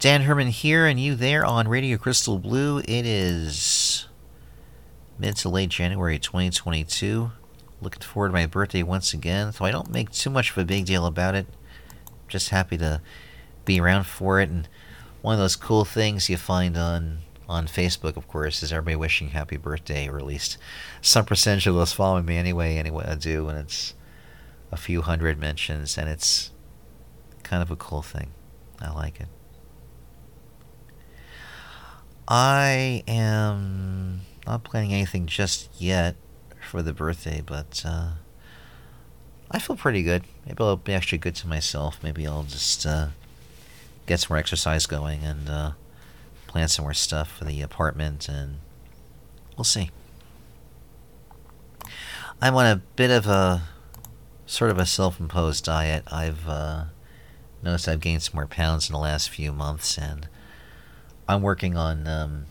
Dan Herman here, and you there on Radio Crystal Blue. It is mid to late January 2022. Looking forward to my birthday once again, so I don't make too much of a big deal about it. Just happy to be around for it, and one of those cool things you find on on Facebook, of course, is everybody wishing happy birthday, or at least some percentage of those following me anyway. Anyway, I do, and it's a few hundred mentions, and it's kind of a cool thing. I like it. I am not planning anything just yet for the birthday, but uh, I feel pretty good. Maybe I'll be actually good to myself. Maybe I'll just uh, get some more exercise going and uh, plan some more stuff for the apartment, and we'll see. I'm on a bit of a sort of a self-imposed diet. I've uh, noticed I've gained some more pounds in the last few months, and I'm working on um,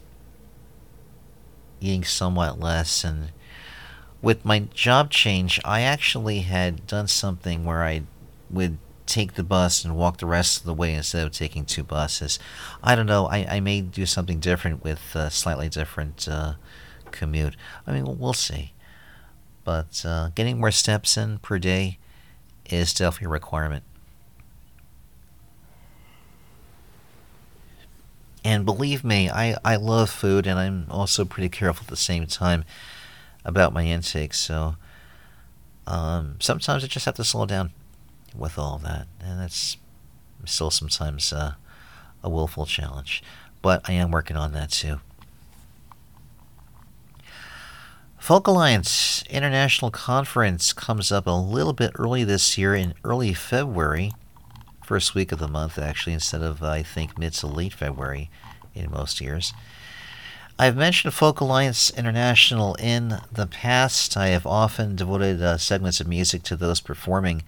eating somewhat less. And with my job change, I actually had done something where I would take the bus and walk the rest of the way instead of taking two buses. I don't know. I, I may do something different with a slightly different uh, commute. I mean, we'll see. But uh, getting more steps in per day is definitely a requirement. And believe me, I, I love food and I'm also pretty careful at the same time about my intake. So um, sometimes I just have to slow down with all that. And that's still sometimes uh, a willful challenge. But I am working on that too. Folk Alliance International Conference comes up a little bit early this year in early February first week of the month, actually, instead of, I think, mid to late February in most years. I've mentioned Folk Alliance International in the past. I have often devoted uh, segments of music to those performing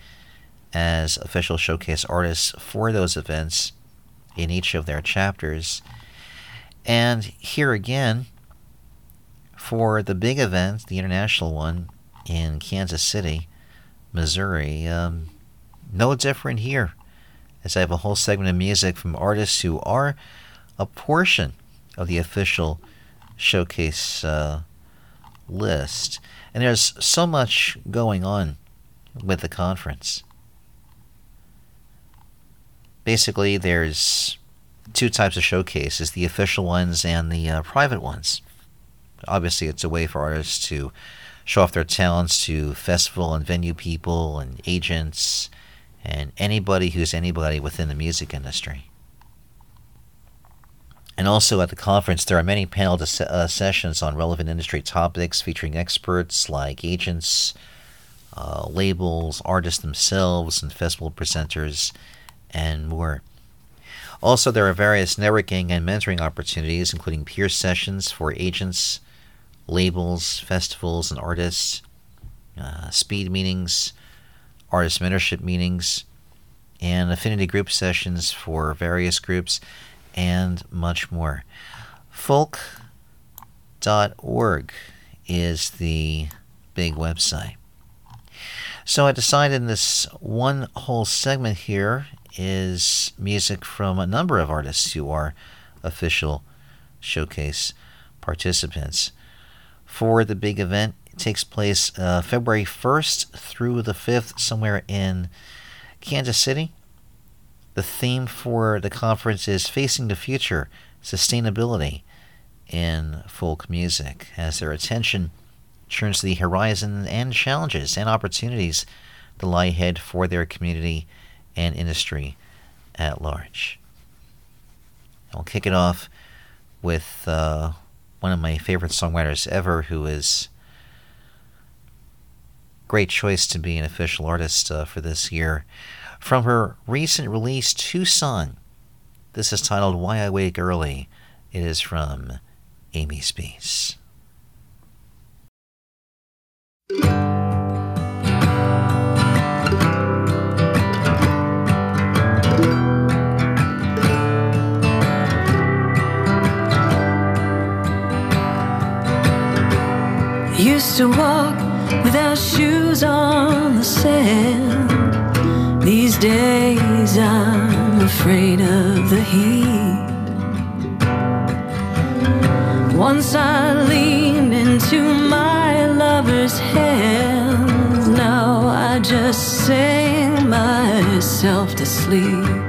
as official showcase artists for those events in each of their chapters. And here again, for the big event, the international one in Kansas City, Missouri, um, no different here as I have a whole segment of music from artists who are a portion of the official showcase uh, list. And there's so much going on with the conference. Basically, there's two types of showcases the official ones and the uh, private ones. Obviously, it's a way for artists to show off their talents to festival and venue people and agents and anybody who's anybody within the music industry. And also at the conference, there are many panel dis- uh, sessions on relevant industry topics featuring experts like agents, uh, labels, artists themselves, and festival presenters, and more. Also, there are various networking and mentoring opportunities, including peer sessions for agents, labels, festivals, and artists, uh, speed meetings, artist mentorship meetings, and affinity group sessions for various groups, and much more. Folk.org is the big website. So I decided this one whole segment here is music from a number of artists who are official showcase participants. For the big event, takes place uh, February 1st through the 5th, somewhere in Kansas City. The theme for the conference is Facing the Future Sustainability in Folk Music, as their attention turns to the horizon and challenges and opportunities that lie ahead for their community and industry at large. I'll kick it off with uh, one of my favorite songwriters ever, who is great choice to be an official artist uh, for this year. From her recent release, Tucson, this is titled Why I Wake Early. It is from Amy Speace. Used to walk with our shoes on the sand. These days I'm afraid of the heat. Once I leaned into my lover's hands, now I just sing myself to sleep.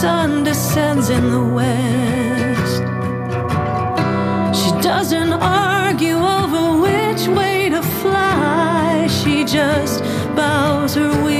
sun descends in the west. She doesn't argue over which way to fly, she just bows her wings.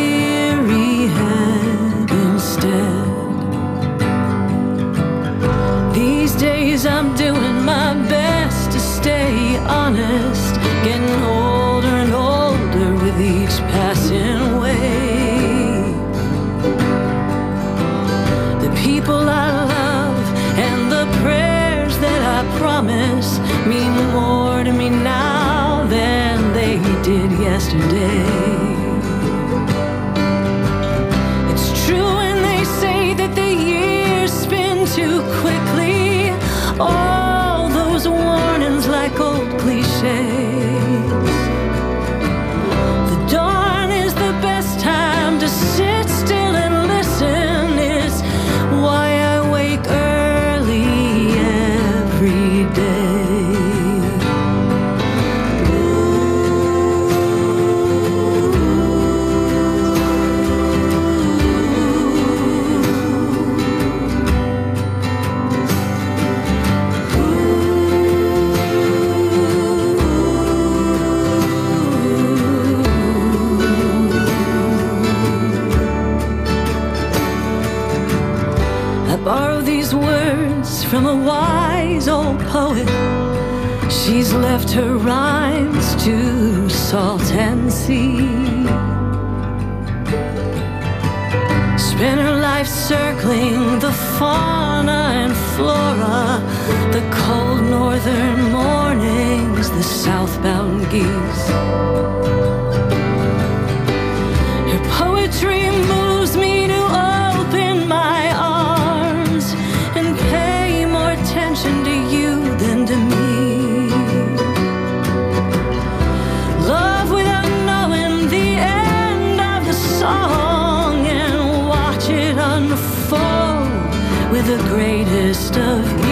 yesterday. from a wise old poet. She's left her rhymes to salt and sea. Spent her life circling the fauna and flora, the cold northern mornings, the southbound geese. Her poetry moves. the greatest of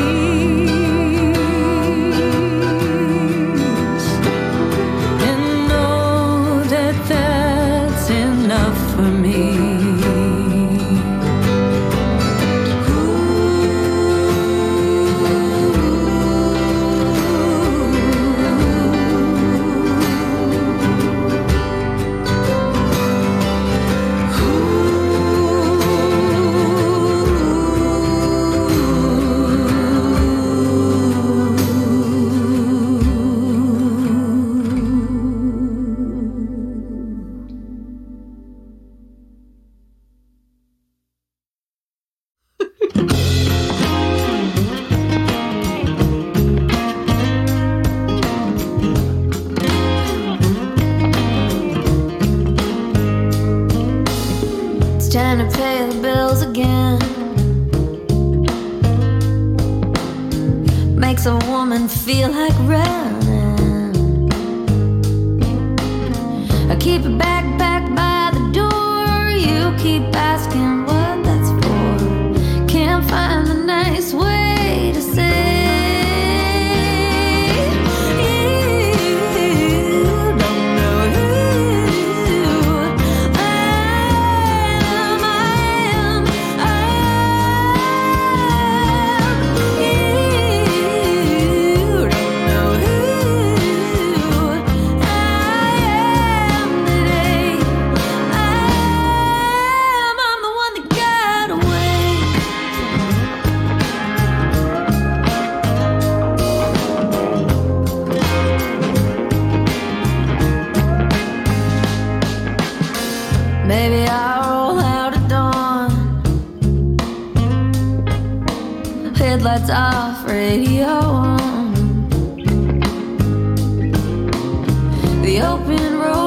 headlights off, radio on. The open road.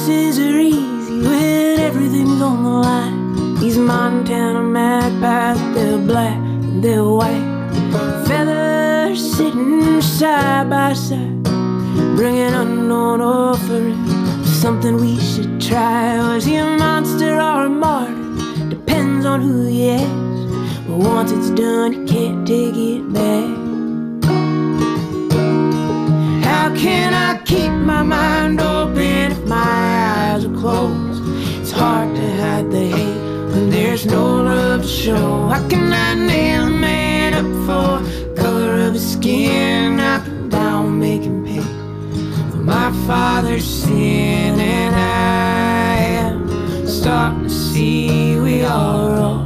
choices are easy when everything's on the line. These Montana magpies, they're black and they're white. Feathers sitting side by side, bringing unknown offering. Something we should try. Was he a monster or a martyr? Depends on who he is. But once it's done, you can't take it back. How can I keep my mind open? Closed? It's hard to hide the hate when there's no love to show. How can I nail a man up for color of his skin? Up and down, making pay for my father's sin, and I am starting to see we are all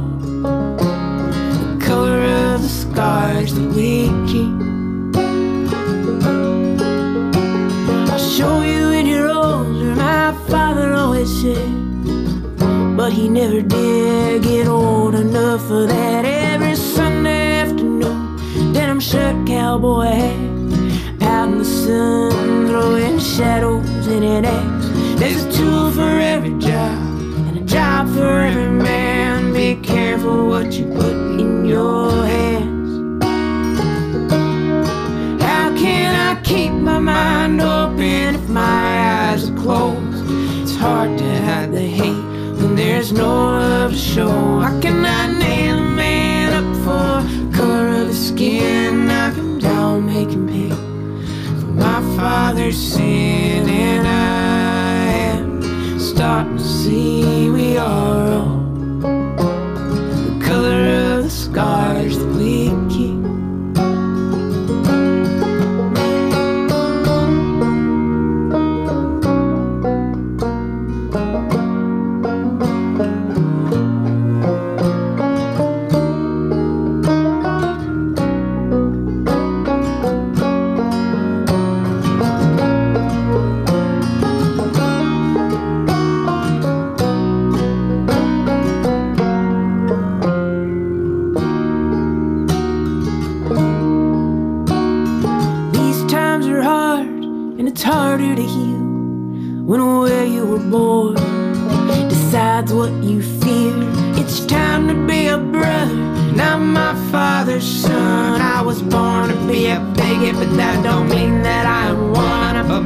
But he never did get old enough for that. Every Sunday afternoon, denim shirt, cowboy hat, out in the sun, throwing shadows in an axe. There's a tool for every job, and a job for every man. Be careful what you put in your hands. How can I keep my mind open if my eyes are closed? It's hard to hide there's no love to show. How can I nail a man up for color of his skin? Knock him down, make him pay for my father's sin, and I am starting to see we are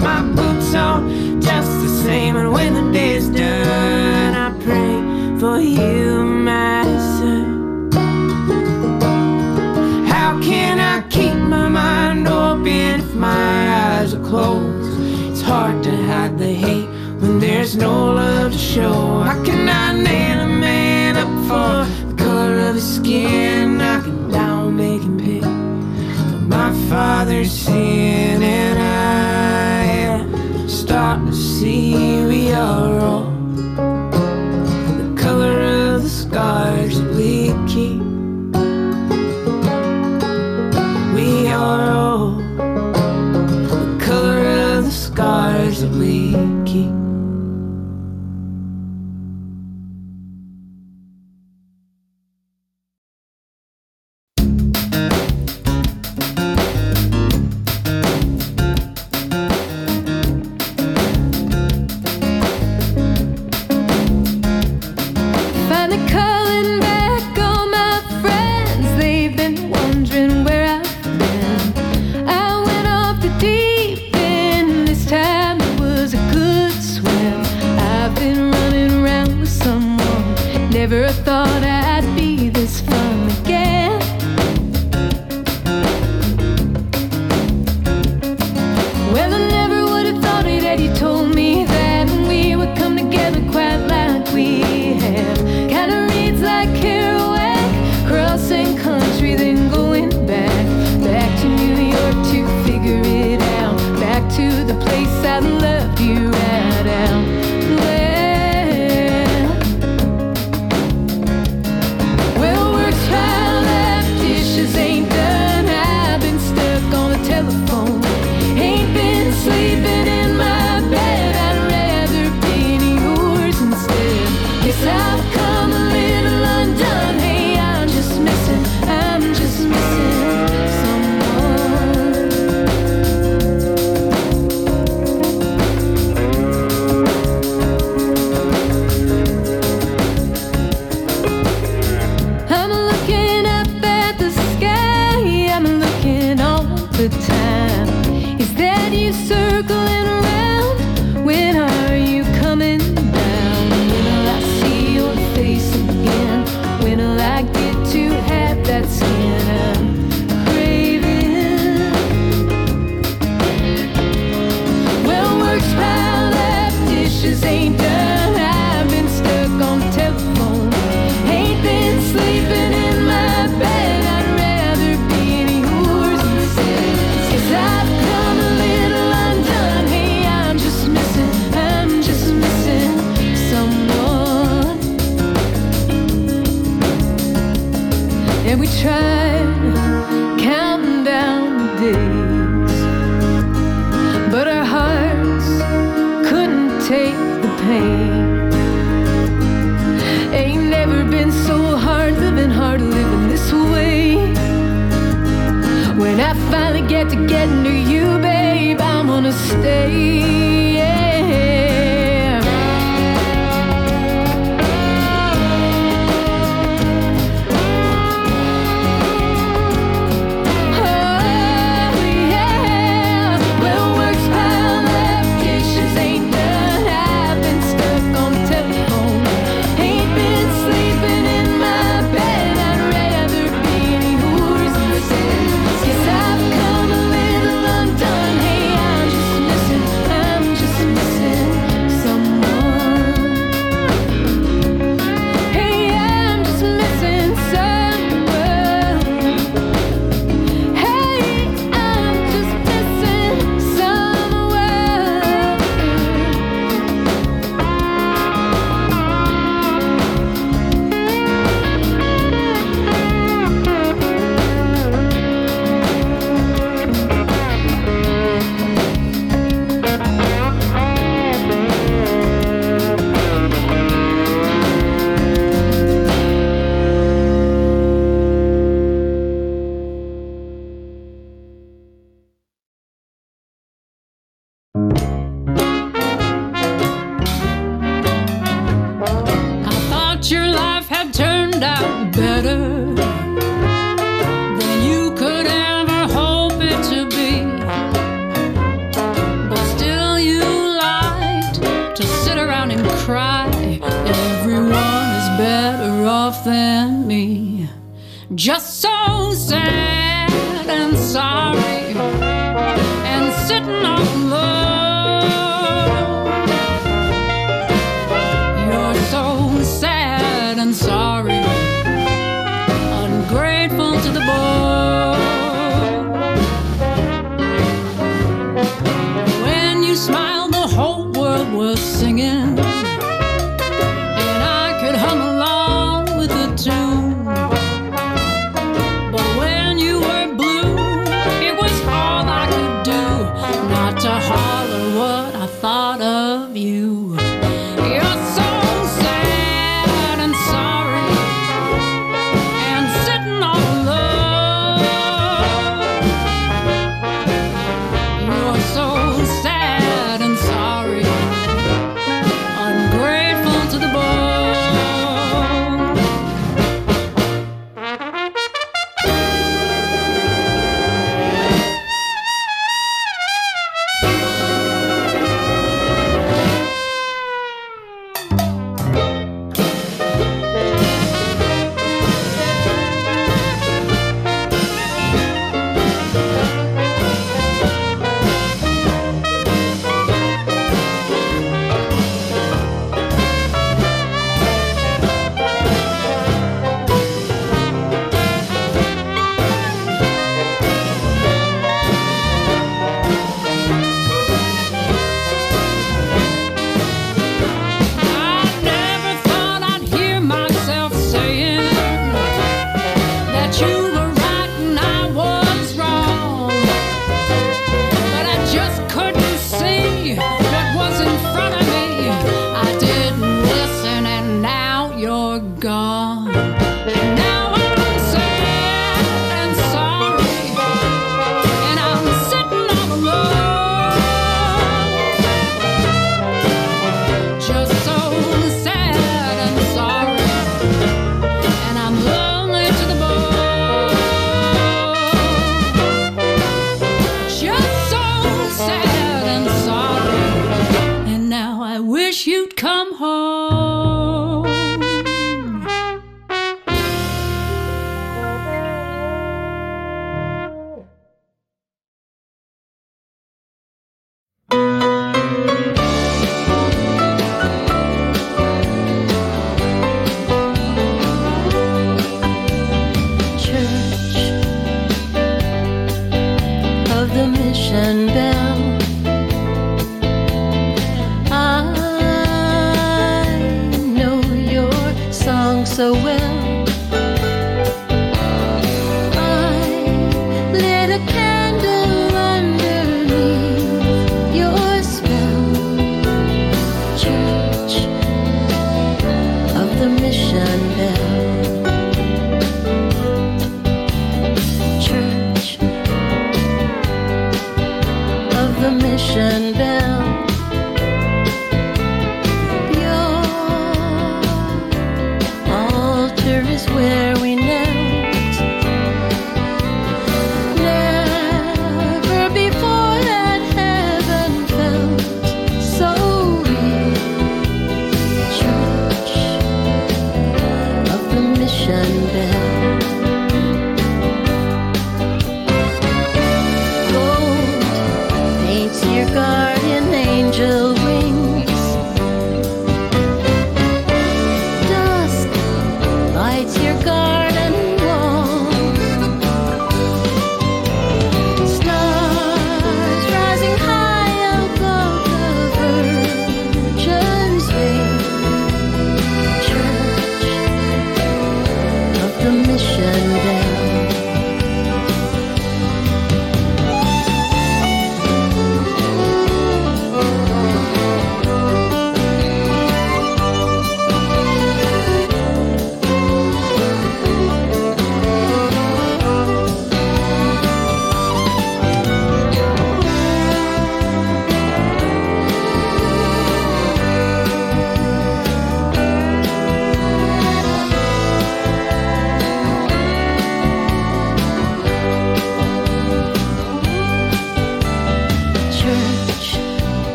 my boots on just the same, and when the day is done, I pray for you, my son. How can I keep my mind open if my eyes are closed? It's hard to hide the hate when there's no love to show. How can I nail a man up for the color of his skin? Knock him down, make him pay for my father's sin,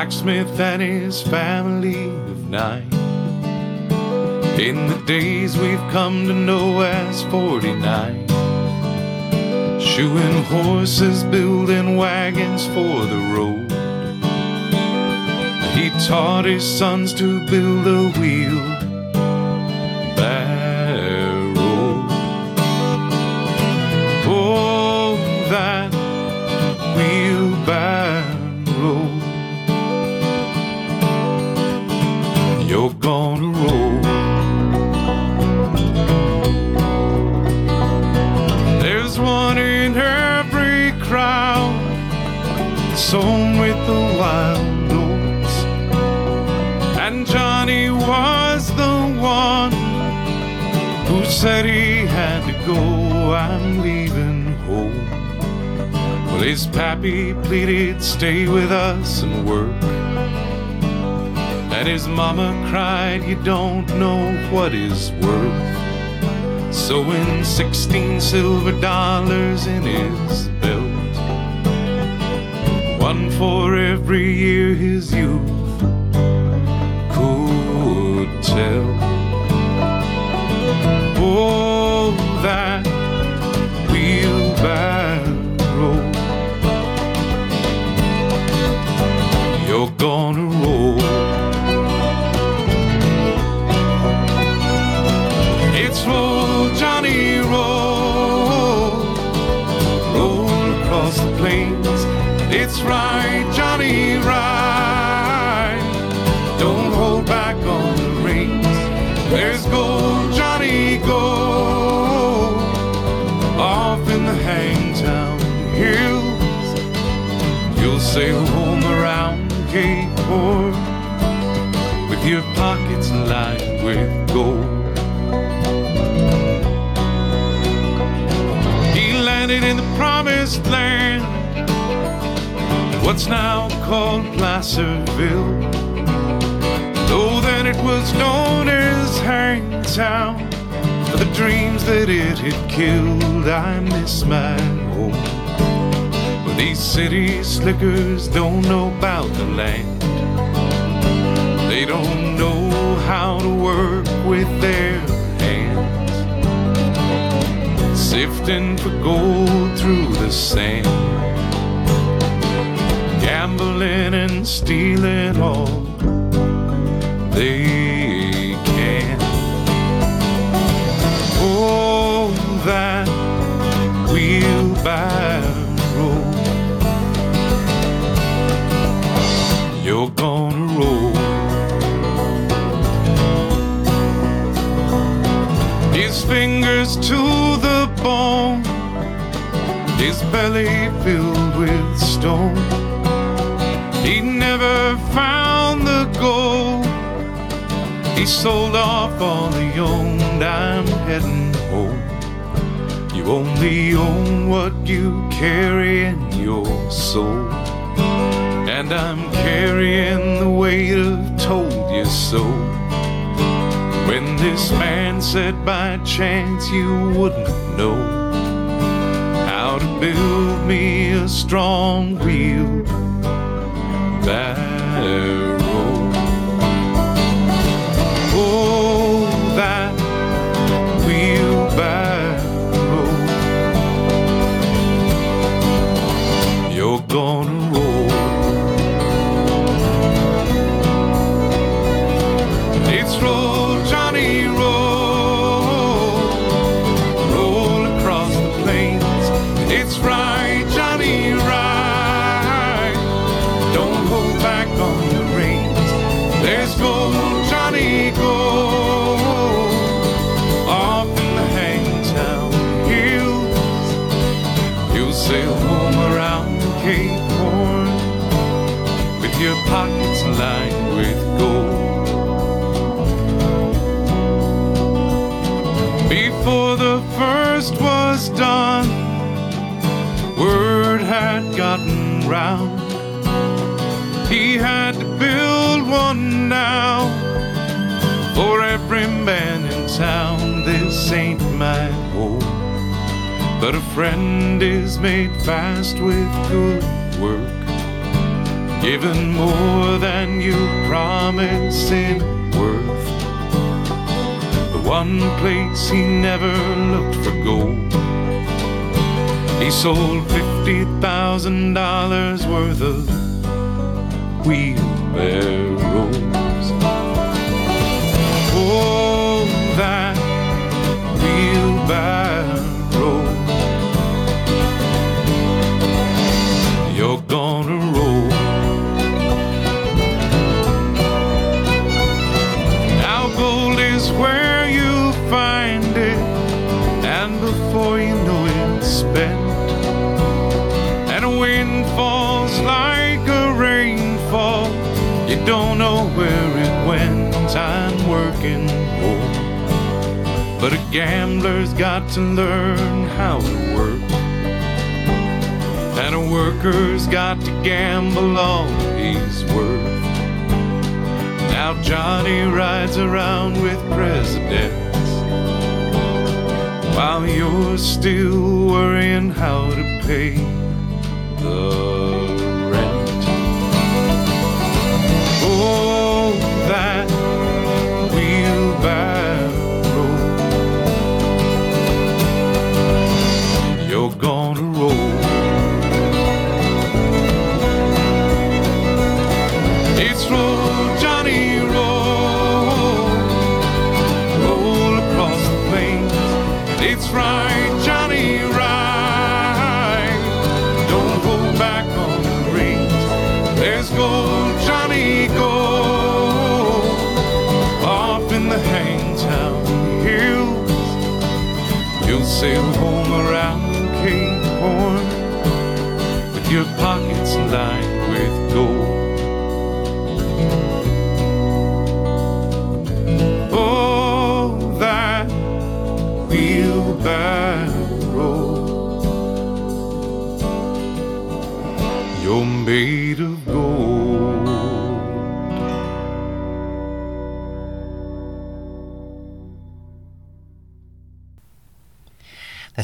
blacksmith and his family of nine. In the days we've come to know as 49 shoeing horses, building wagons for the road. He taught his sons to build a wheel said he had to go. I'm leaving home. Well, his pappy pleaded, stay with us and work. And his mama cried, you don't know what is worth. Sewing 16 silver dollars in his belt. One for every year his youth could tell. What's now called Placerville. Though then it was known as Hangtown, for the dreams that it had killed, I miss my home. But these city slickers don't know about the land. They don't know how to work with their hands sifting for gold through the sand, gambling and stealing all they can. Oh, that wheelbarrow, you're gonna roll. His fingers to the bone, his belly filled with stone. Never found the gold. He sold off all he owned. I'm heading home. You only own what you carry in your soul. And I'm carrying the weight of told you so. When this man said by chance you wouldn't know how to build me a strong wheel but a friend is made fast with good work. Given more than you promise in worth. The one place he never looked for gold. He sold fifty thousand dollars worth of wheelbarrows. Oh, don't know where it went. I'm working home, but a gambler's got to learn how to work. And a worker's got to gamble all he's worth. Now Johnny rides around with presidents while you're still worrying how to pay the You'll sail home around Cape Horn with your pockets lined with gold. Oh, that wheelbarrow. You're made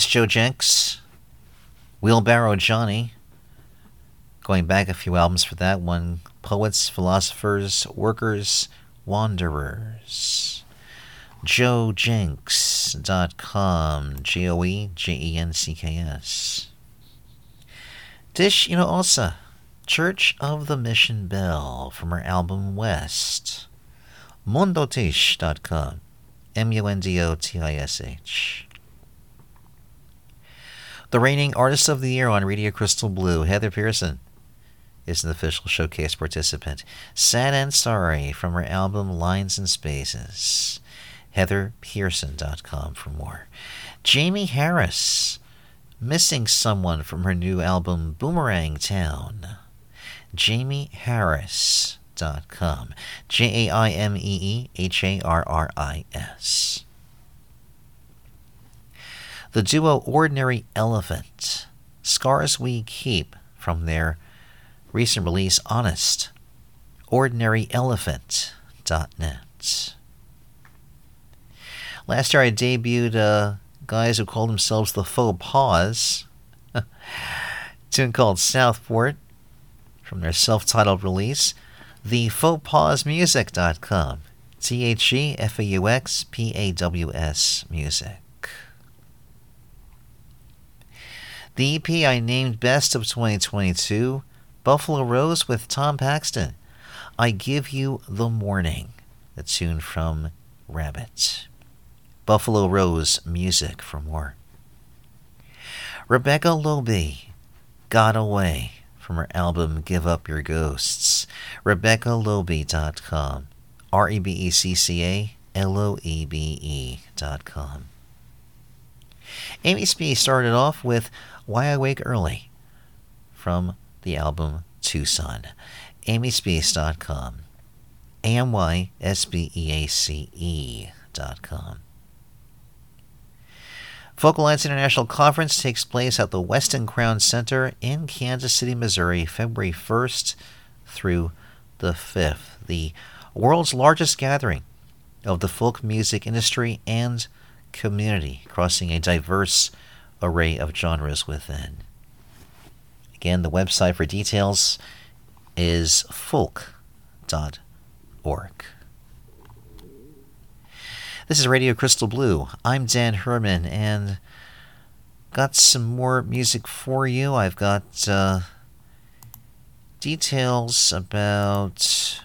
Joe Jencks, Wheelbarrow Johnny. Going back a few albums for that one Poets, Philosophers, Workers, Wanderers. JoeJencks.com. J O E J E N C K S. Dish Ino Osa, Church of the Mission Bell from her album West. Mundotish.com. M U N D O T I S H. The reigning Artist of the Year on Radio Crystal Blue, Heather Pierson, is an official showcase participant. Sad and Sorry from her album Lines and Spaces. HeatherPierson.com for more. Jaimee Harris, Missing Someone from her new album Boomerang Town. JaimeeHarris.com. J A I M E E H A R R I S. The duo Ordinary Elephant, Scars We Keep from their recent release Honest. OrdinaryElephant.net. Last year I debuted uh, guys who called themselves the Faux Paws. a tune called Southport from their self titled release, the Faux Paws Music.com. T H E F A U X P A W S Music. The EP I named Best of 2022 Buffalo Rose with Tom Paxton. I Give You the Morning, the tune from Rabbit. Buffalo Rose music for more. Rebecca Loebe got away from her album Give Up Your Ghosts. RebeccaLoebe.com. R E B E C C A L O E B E.com. Amy Speace started off with Why I Wake Early from the album Tucson. AmySpeace.com. A M Y S B E A C E.com. Folk Alliance International Conference takes place at the Westin Crown Center in Kansas City, Missouri, February 1st through the 5th. The world's largest gathering of the folk music industry and community, crossing a diverse array of genres within. Again, the website for details is folk.org. This is Radio Crystal Blue. I'm Dan Herman, and got some more music for you. I've got uh, details about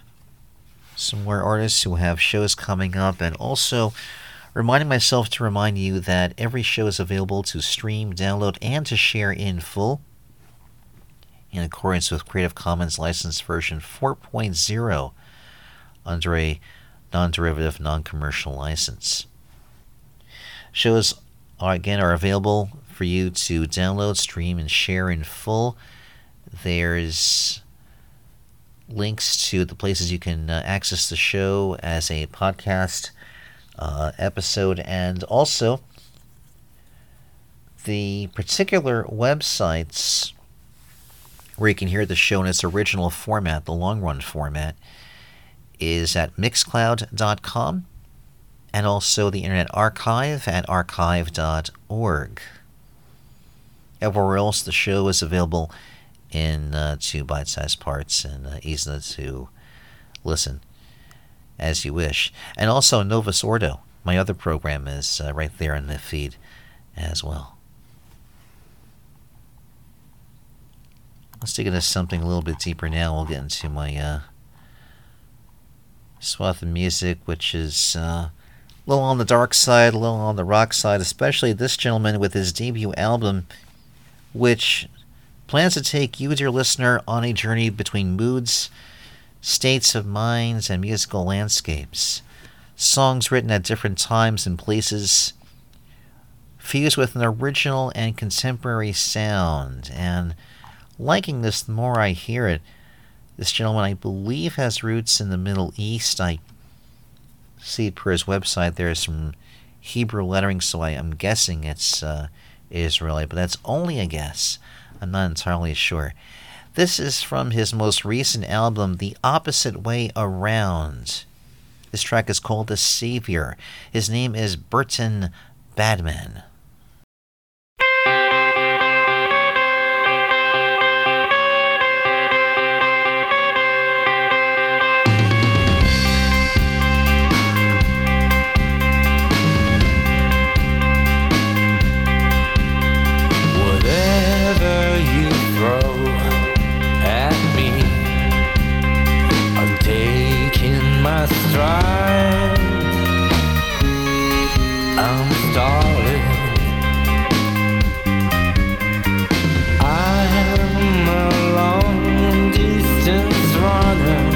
some more artists who have shows coming up, and also reminding myself to remind you that every show is available to stream, download, and to share in full in accordance with Creative Commons License Version 4.0 under a non derivative, non commercial license. Shows are, again are available for you to download, stream, and share in full. There's links to the places you can uh, access the show as a podcast uh, episode, and also the particular websites where you can hear the show in its original format, the long run format is at mixcloud.com and also the Internet Archive at archive.org. Everywhere else, the show is available in uh, two bite sized parts and uh, easy to listen as you wish. And also, Novus Ordo, my other program, is uh, right there in the feed as well. Let's dig into something a little bit deeper now. We'll get into my uh, swath of music, which is uh, a little on the dark side, a little on the rock side, especially this gentleman with his debut album, which plans to take you, dear listener, on a journey between moods, states of minds, and musical landscapes. Songs written at different times and places, fused with an original and contemporary sound. And liking this the more I hear it, this gentleman, I believe, has roots in the Middle East. I see per his website there is some Hebrew lettering, so I am guessing it's uh, Israeli, but that's only a guess. I'm not entirely sure. This is from his most recent album, The Opposite Way Around. This track is called The Savior. His name is Burton Badman. I'm starving. I am a long distance runner.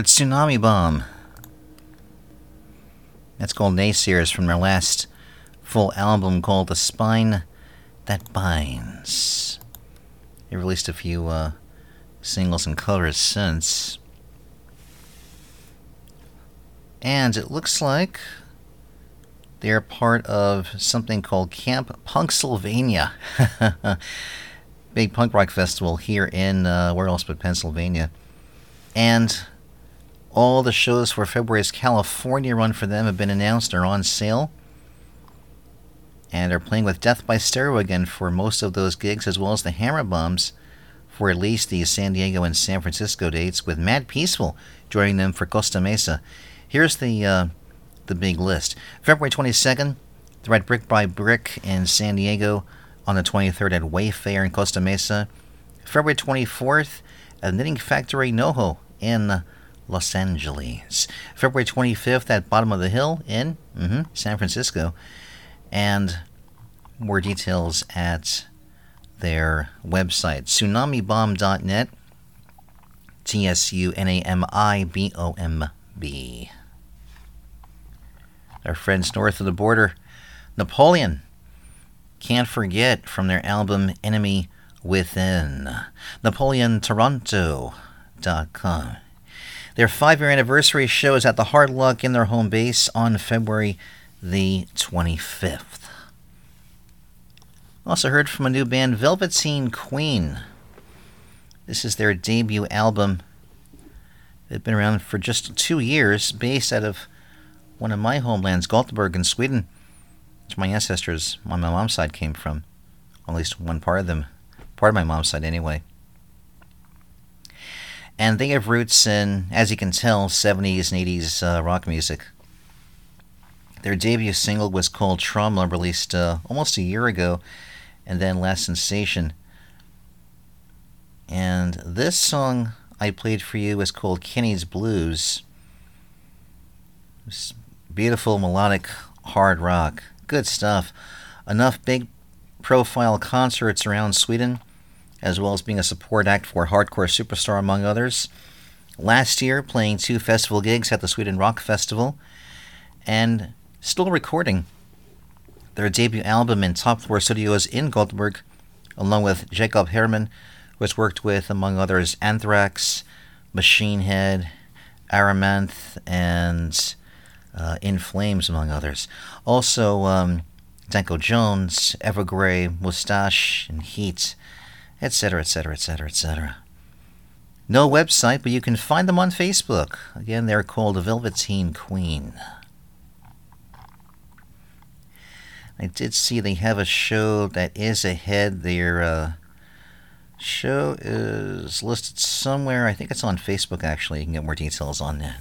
They Tsunami Bomb. That's called Naysayers from their last full album called The Spine That Binds. They released a few uh, singles and covers since. And it looks like they're part of something called Camp Punksylvania. Big punk rock festival here in, uh, where else but Pennsylvania. And all the shows for February's California run for them have been announced are on sale. And are playing with Death by Stereo again for most of those gigs, as well as the Hammer Bombs for at least the San Diego and San Francisco dates, with Mad Peaceful joining them for Costa Mesa. Here's the uh, the big list. February 22nd, they're at Brick by Brick in San Diego. On the 23rd at Wayfarer in Costa Mesa. February 24th at Knitting Factory NoHo in Los Angeles. February 25th at Bottom of the Hill in mhm, San Francisco. And more details at their website, tsunamibomb.net. T S U N A M I B O M B. Our friends north of the border, Napoleon. Can't forget from their album Enemy Within. NapoleonToronto.com. Their five year anniversary show is at the Hard Luck in their home base on February the 25th. Also heard from a new band, Velveteen Queen. This is their debut album. They've been around for just two years, based out of one of my homelands, Gothenburg in Sweden. Which my ancestors on my mom's side came from. At least one part of them. Part of my mom's side, anyway. And they have roots in, as you can tell, 70s and 80s uh, rock music. Their debut single was called Trauma, released uh, almost a year ago, and then Last Sensation. And this song I played for you is called Kenny's Blues. It's beautiful, melodic, hard rock. Good stuff. Enough big profile concerts around Sweden, as well as being a support act for Hardcore Superstar, among others. Last year, playing two festival gigs at the Sweden Rock Festival, and still recording their debut album in Top Floor Studios in Gothenburg, along with Jacob Herman, who has worked with, among others, Anthrax, Machine Head, Amaranthe, and uh, In Flames, among others. Also, um, Danko Jones, Evergrey, Mustasch, and Heat, etc., etc., etc., etc. No website, but you can find them on Facebook. Again, they're called the Velveteen Queen. I did see they have a show that is ahead. Their uh, show is listed somewhere. I think it's on Facebook, actually. You can get more details on that.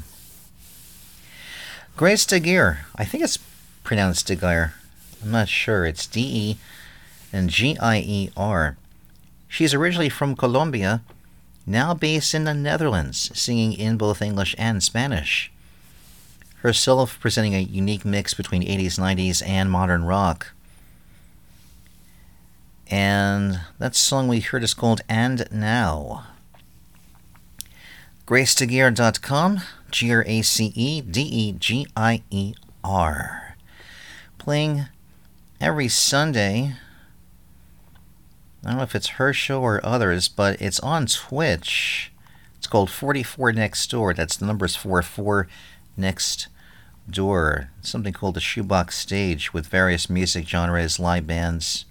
Grace Daguerre. I think it's pronounced Daguerre. I'm not sure. It's D E and G I E R. She's originally from Colombia, now based in the Netherlands, singing in both English and Spanish. Herself presenting a unique mix between 80s, 90s, and modern rock. And that song we heard is called And Now. GraceDeGier.com, G R A C E D E G I E R. Playing every Sunday. I don't know if it's her show or others, but it's on Twitch. It's called 44 Next Door. That's the numbers 44 Next Door. Something called the Shoebox Stage with various music genres, live bands.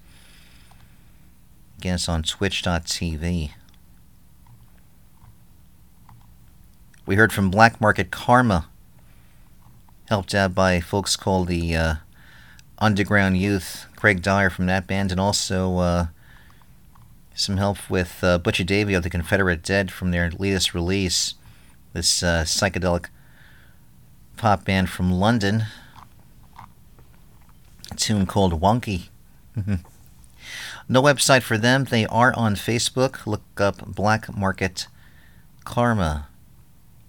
Again, it's on twitch.tv. We heard from Black Market Karma, helped out by folks called the uh, Underground Youth, Craig Dyer from that band, and also uh, some help with uh, Butcher Davy of the Confederate Dead from their latest release, this uh, psychedelic pop band from London, a tune called Wonky. no website for them. They are on Facebook. Look up Black Market Karma,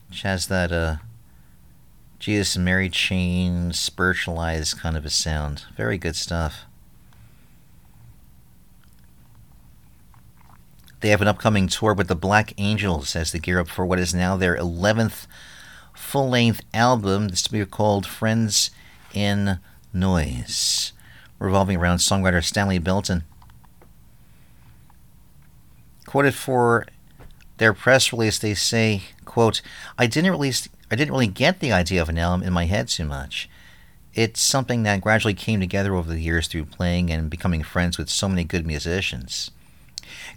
which has that uh, Jesus and Mary chain, spiritualized kind of a sound. Very good stuff. They have an upcoming tour with the Black Angels as they gear up for what is now their 11th full length album. This to be called Friends in Noise, revolving around songwriter Stanley Belton. Quoted for their press release, they say, quote, I didn't release I didn't really get the idea of an album in my head too much. It's something that gradually came together over the years through playing and becoming friends with so many good musicians.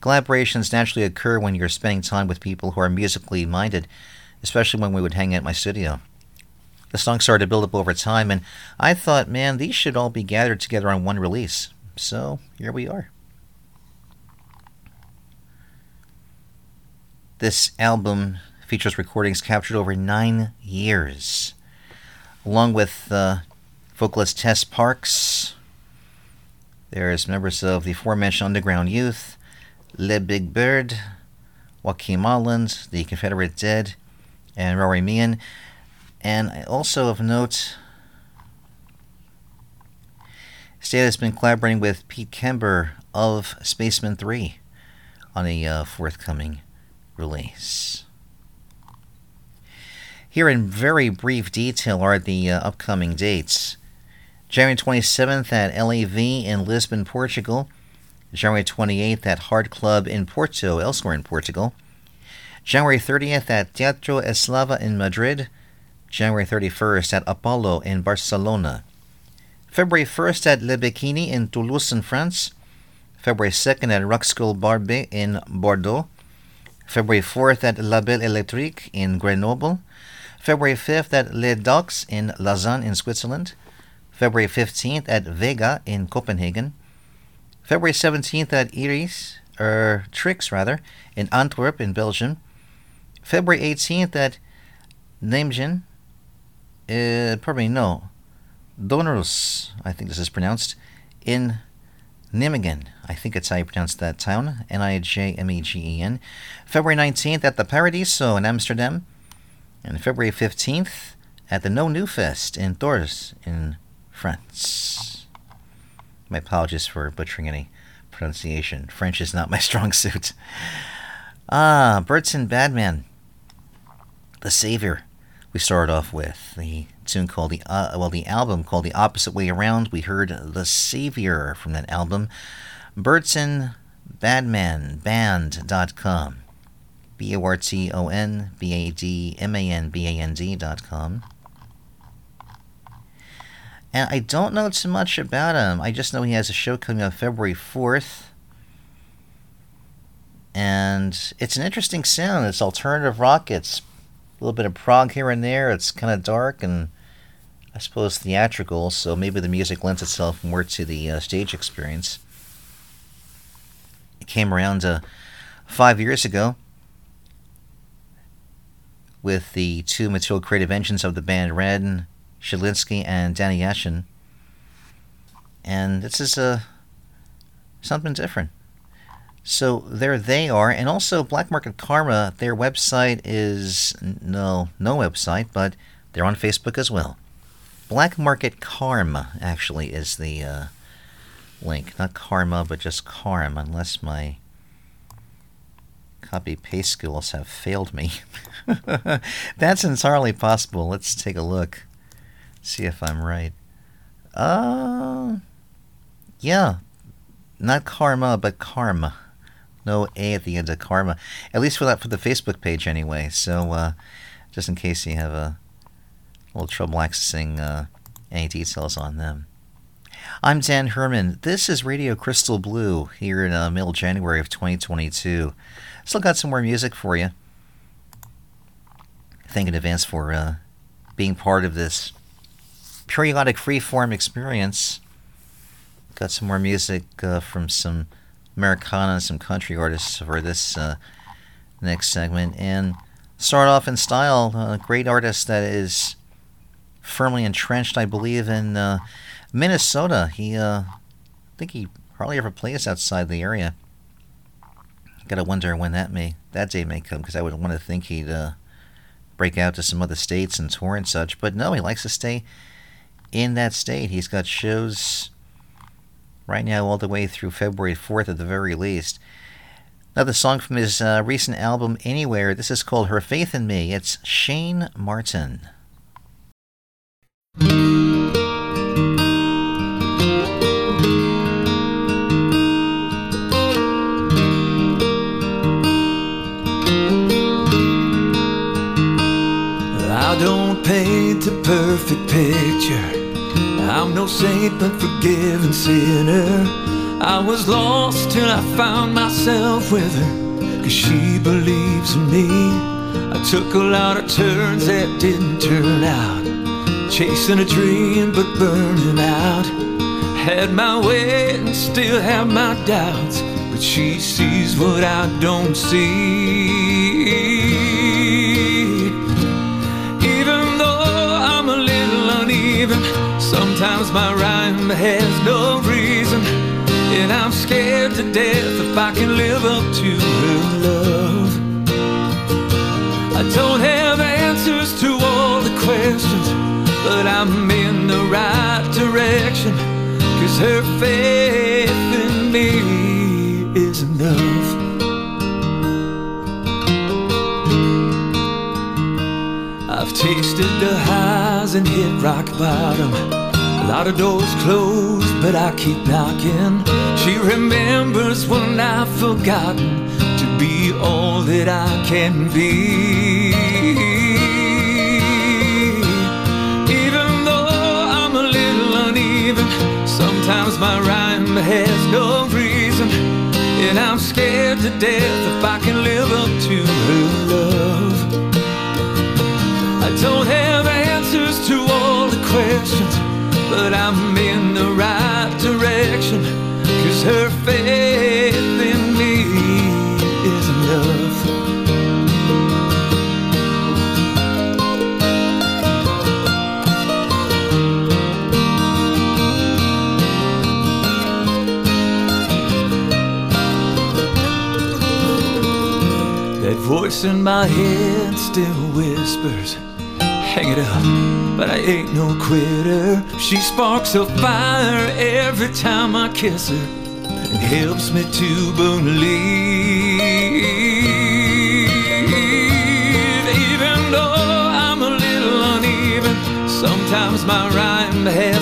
Collaborations naturally occur when you're spending time with people who are musically minded, especially when we would hang out in my studio. The songs started to build up over time, and I thought, man, these should all be gathered together on one release. So here we are. This album features recordings captured over nine years, along with uh, vocalist Tess Parks. There's members of the aforementioned Underground Youth, Le Big Bird, Joaquin Molland, the Confederate Dead, and Rory Meehan. And also of note, State has been collaborating with Pete Kember of Spacemen 3 on a uh, forthcoming release. Here in very brief detail are the uh, upcoming dates. January 27th at LAV in Lisbon, Portugal. January 28th at Hard Club in Porto, elsewhere in Portugal. January 30th at Teatro Eslava in Madrid. January 31st at Apollo in Barcelona. February 1st at Le Bikini in Toulouse, in France. February 2nd at School Barbe in Bordeaux. February 4th at La Belle Electrique in Grenoble. February 5th at Les Docks in Lausanne in Switzerland. February 15th at Vega in Copenhagen. February 17th at Iris, or Trix rather, in Antwerp in Belgium. February 18th at Nijmegen, uh, probably no, Donorus, I think this is pronounced, in Nijmegen. I think it's how you pronounce that town. N I J M E G E N. February 19th at the Paradiso in Amsterdam. And February 15th at the No New Fest in Tours in France. My apologies for butchering any pronunciation. French is not my strong suit. Ah, Borton Badman, The Savior. We started off with the tune called the uh, well, the album called The Opposite Way Around. We heard The Savior from that album. Borton Badman Band.com. B O R T O N B A D M A N B A N D dot com. And I don't know too much about him. I just know he has a show coming up February 4th. And it's an interesting sound. It's alternative rock. It's a little bit of prog here and there. It's kind of dark and I suppose theatrical, so maybe the music lends itself more to the uh, stage experience. It came around uh, five years ago with the two material creative engines of the band Red Shilinsky and Danny Yashin. And this is uh, something different. So there they are, and also Black Market Karma. Their website is no no website, but they're on Facebook as well. Black Market Karma actually is the uh, link, not Karma, but just Karm, unless my copy paste skills have failed me. That's entirely possible. Let's take a look, see if I'm right. Uh, yeah, not karma, but karma. No A at the end of karma. At least for that for the Facebook page anyway. So uh, just in case you have a little trouble accessing uh, any details on them. I'm Dan Herman. This is Radio Crystal Blue here in uh, middle January of 2022. Still got some more music for you. Thank in advance for uh, being part of this periodic freeform experience. Got some more music uh, from some Americana some country artists for this uh, next segment. And start off in style, a great artist that is firmly entrenched, I believe, in uh, Minnesota. He, uh, I think he hardly ever plays outside the area. Gotta wonder when that may that day may come because I would want to think he'd uh, break out to some other states and tour and such. But no, he likes to stay in that state. He's got shows right now all the way through February 4th at the very least. Another song from his uh, recent album, Anywhere. This is called Her Faith in Me. It's Shane Martin. I don't paint a perfect picture. I'm no saint but forgiven sinner. I was lost till I found myself with her. Cause she believes in me. I took a lot of turns that didn't turn out. Chasing a dream but burning out. Had my way and still have my doubts. But she sees what I don't see. My rhyme has no reason. And I'm scared to death if I can live up to her love. I don't have answers to all the questions, but I'm in the right direction. Cause her faith in me is enough. I've tasted the highs and hit rock bottom. A lot of doors closed, but I keep knocking. She remembers when I've forgotten to be all that I can be. Even though I'm a little uneven, sometimes my rhyme has no reason. And I'm scared to death if I can live up to her love. I don't have answers to all the questions, but I'm in the right direction. Cause her faith in me is enough. That voice in my head still whispers, Hang it up, but I ain't no quitter. She sparks a fire every time I kiss her and helps me to believe. Even though I'm a little uneven, sometimes my rhyme has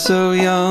so young.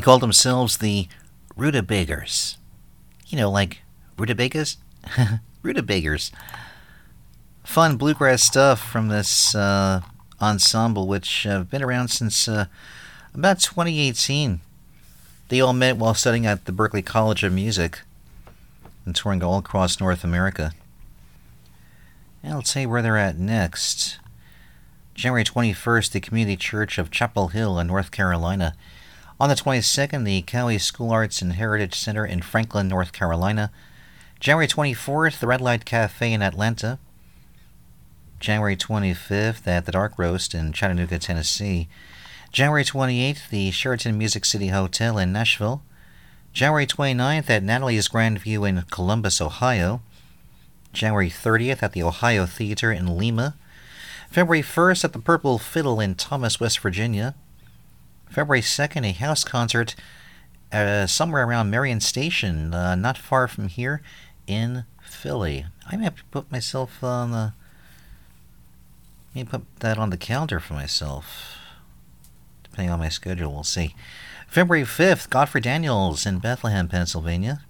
They called themselves the Rutabeggars. You know, like rutabagas? rutabagas. Fun bluegrass stuff from this uh, ensemble, which have been around since uh, about 2018. They all met while studying at the Berklee College of Music and touring all across North America. And I'll tell you where they're at next. January 21st, the Community Church of Chapel Hill in North Carolina. On the 22nd, the Cowee School Arts and Heritage Center in Franklin, North Carolina. January 24th, the Red Light Cafe in Atlanta. January 25th, at the Dark Roast in Chattanooga, Tennessee. January 28th, the Sheraton Music City Hotel in Nashville. January 29th, at Natalie's Grand View in Columbus, Ohio. January 30th, at the Ohio Theater in Lima. February 1st, at the Purple Fiddle in Thomas, West Virginia. February 2nd, a house concert uh, somewhere around Merion Station, uh, not far from here in Philly. I may have to put myself on the. May put that on the calendar for myself. Depending on my schedule, we'll see. February 5th, Godfrey Daniels in Bethlehem, Pennsylvania.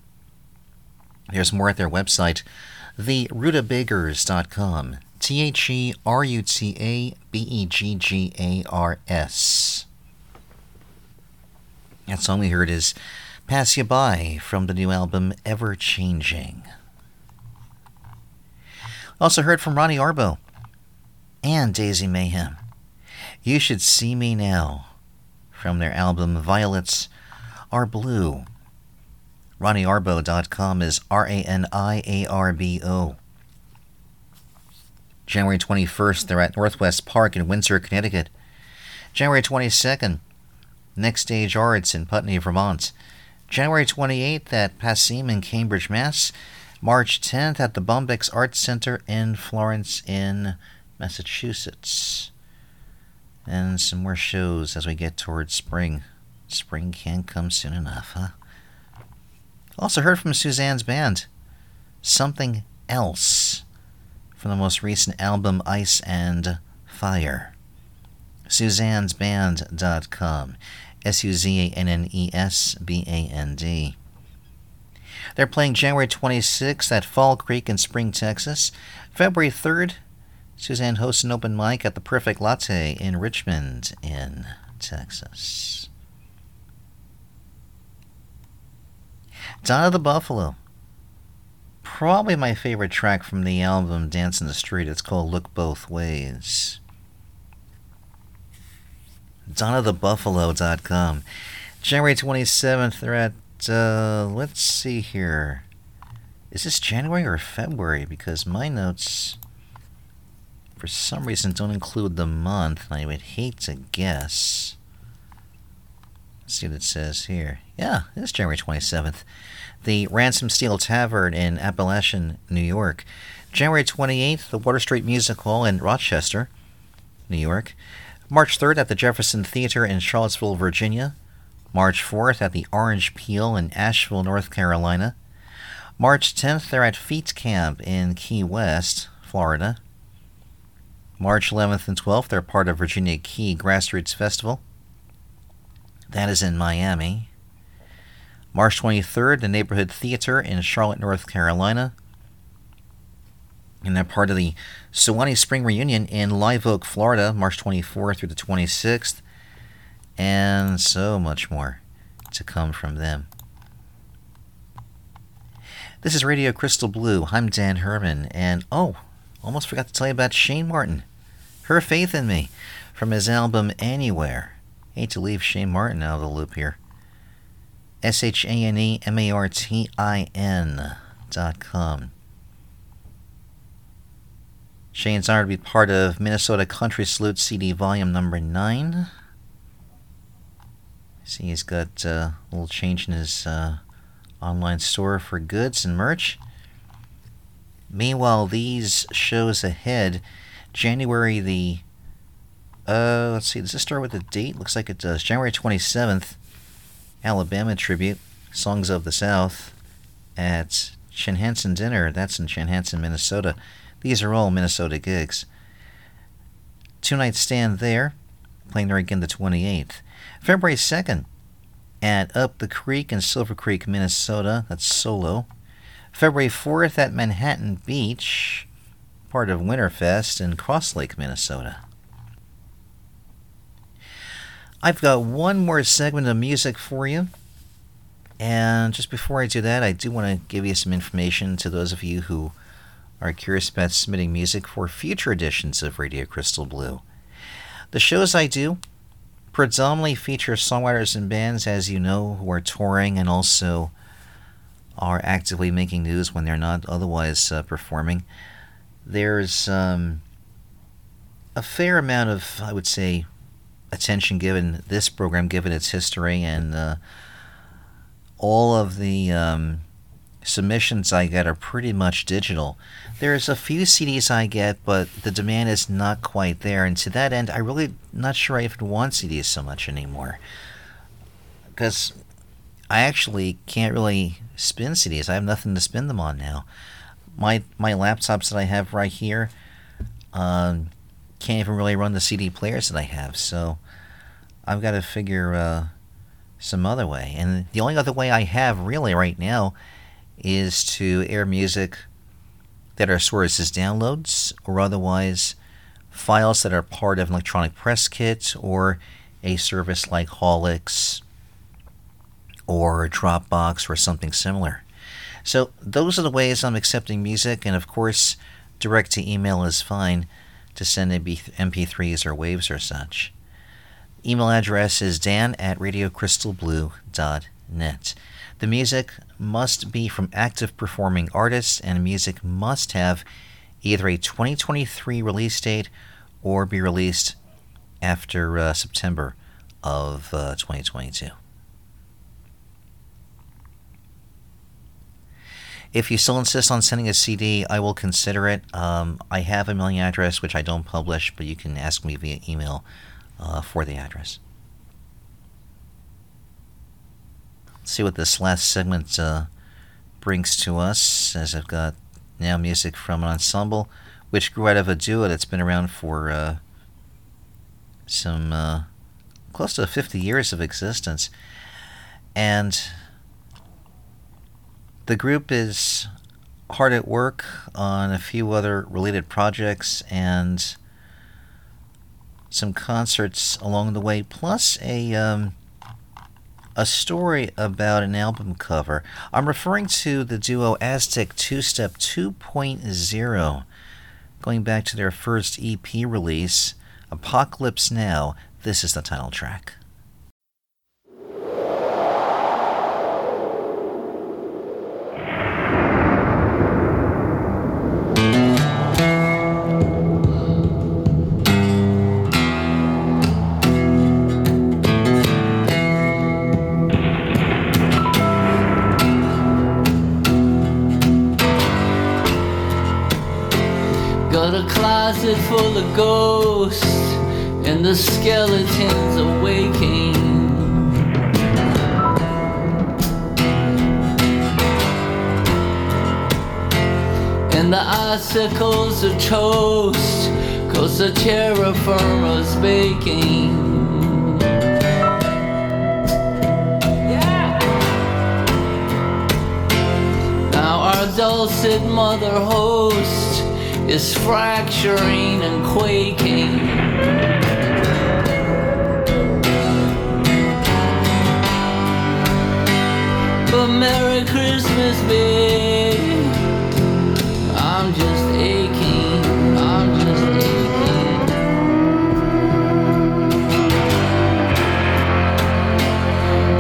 There's more at their website, therutabeggars.com. T H E R U T A B E G G A R S. That song we heard is Pass You By from the new album Ever Changing. Also heard from Rani Arbo and Daisy Mayhem. You Should See Me Now from their album Violets Are Blue. RaniArbo.com is R A N I A R B O. January 21st, they're at Northwest Park in Windsor, Connecticut. January 22nd, Next Stage Arts in Putney, Vermont. January 28th at Passim in Cambridge, Mass. March 10th at the Bombyx Arts Center in Florence, in Massachusetts. And some more shows as we get towards spring. Spring can't come soon enough, huh? Also heard from Suzanne's band, Something Else, from the most recent album Ice and Fire. Suzanne'sBand.com. S U Z A N N E S B A N D. They're playing January 26th at Fall Creek in Spring, Texas. February 3rd, Suzanne hosts an open mic at the Perfect Latte in Richmond, in Texas. Donna the Buffalo. Probably my favorite track from the album Dance in the Street. It's called Look Both Ways. DonnaTheBuffalo.com. January 27th, they're at, uh, let's see here. Is this January or February? Because my notes, for some reason, don't include the month, and I would hate to guess. Let's see what it says here. Yeah, it is January 27th. The Ransom Steel Tavern in Apalachin, New York. January 28th, the Water Street Music Hall in Rochester, New York. March 3rd at the Jefferson Theater in Charlottesville, Virginia. March 4th at the Orange Peel in Asheville, North Carolina. March 10th, they're at Feet Camp in Key West, Florida. March 11th and 12th, they're part of Virginia Key Grassroots Festival. That is in Miami. March 23rd, the Neighborhood Theater in Charlotte, North Carolina. And they're part of the Suwannee Spring Reunion in Live Oak, Florida, March 24th through the 26th. And so much more to come from them. This is Radio Crystal Blue. I'm Dan Herman. And oh, almost forgot to tell you about Shane Martin. Her Faith in Me from his album Anywhere. Hate to leave Shane Martin out of the loop here. S H A N E M A R T I N dot com. Shane's honored to be part of Minnesota Country Salute CD Volume Number 9. See, he's got uh, a little change in his uh, online store for goods and merch. Meanwhile, these shows ahead, January the. Uh, let's see, does this start with a date? Looks like it does. January 27th, Alabama Tribute, Songs of the South at Chanhassen Dinner. That's in Chanhassen, Minnesota. These are all Minnesota gigs. Two night stand there, playing there again the 28th. February 2nd, at Up the Creek in Silver Creek, Minnesota. That's solo. February 4th at Manhattan Beach, part of Winterfest in Cross Lake, Minnesota. I've got one more segment of music for you. And just before I do that, I do want to give you some information to those of you who are curious about submitting music for future editions of Radio Crystal Blue. The shows I do predominantly feature songwriters and bands, as you know, who are touring and also are actively making news when they're not otherwise uh, performing. There's um, a fair amount of, I would say, attention given this program, given its history, and uh, all of the um, submissions I get are pretty much digital. There's a few CDs I get, but the demand is not quite there, and to that end, I really not sure I even want CDs so much anymore. Because I actually can't really spin CDs. I have nothing to spin them on now. My my laptops that I have right here um, can't even really run the CD players that I have. So I've got to figure uh, some other way. And the only other way I have really right now is to air music that are sourced as downloads or otherwise files that are part of an electronic press kit or a service like Haulix or Dropbox or something similar. So those are the ways I'm accepting music, and of course, direct to email is fine to send MP3s or waves or such. Email address is dan at radiocrystalblue.net. The music must be from active performing artists, and music must have either a 2023 release date or be released after uh, September of uh, 2022. If you still insist on sending a CD, I will consider it. Um, I have a mailing address which I don't publish, but you can ask me via email uh, for the address. Let's see what this last segment uh, brings to us, as I've got now music from an ensemble which grew out of a duo that's been around for uh, some uh, close to 50 years of existence. And the group is hard at work on a few other related projects and some concerts along the way, plus a um, a story about an album cover. I'm referring to the duo Aztec Two Step 2.0, going back to their first EP release, Apocalypse Now. This is the title track. A closet full of ghosts and the skeletons awaking. And the icicles are toast, cause the terra firma's baking. Now our dulcet mother host is fracturing and quaking. But Merry Christmas, babe. I'm just aching. I'm just aching.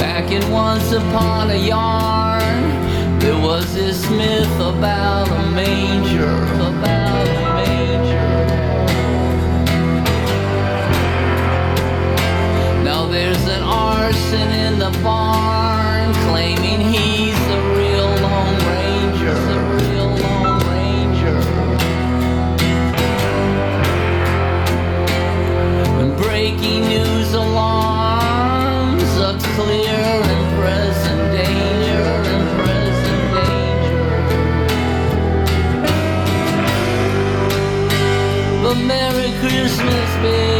Back in once upon a yarn, there was this myth about a manger, about there's an arson in the barn, claiming he's the real Lone Ranger, the real Lone Ranger. When breaking news alarms a clear and present danger and present danger. But Merry Christmas, babe,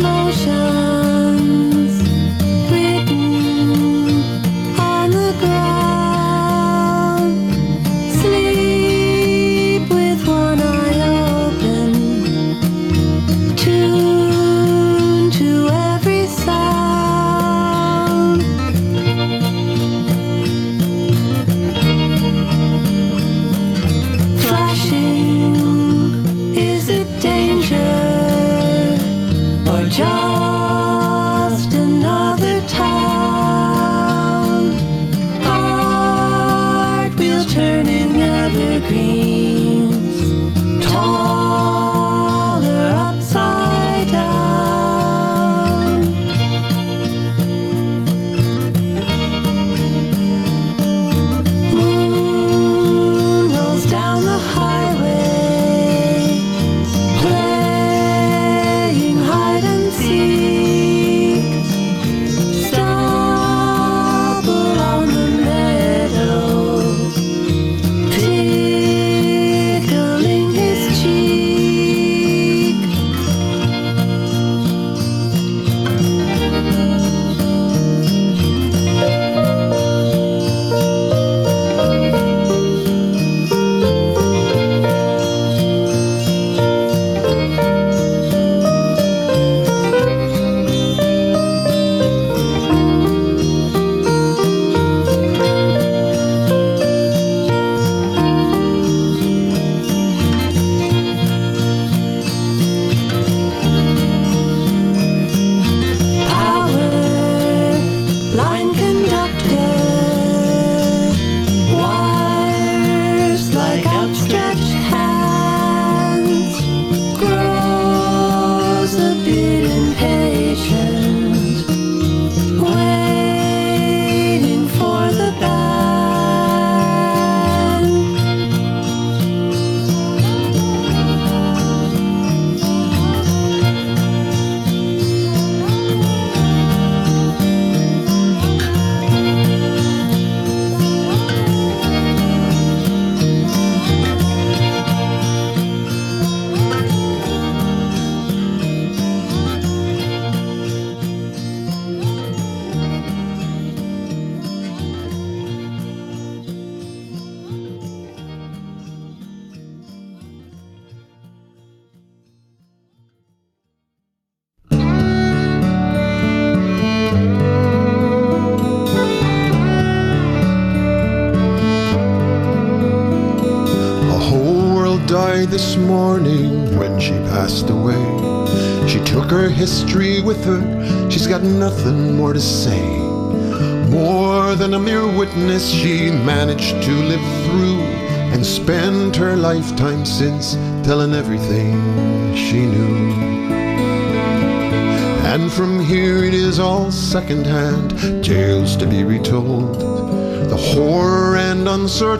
梦想。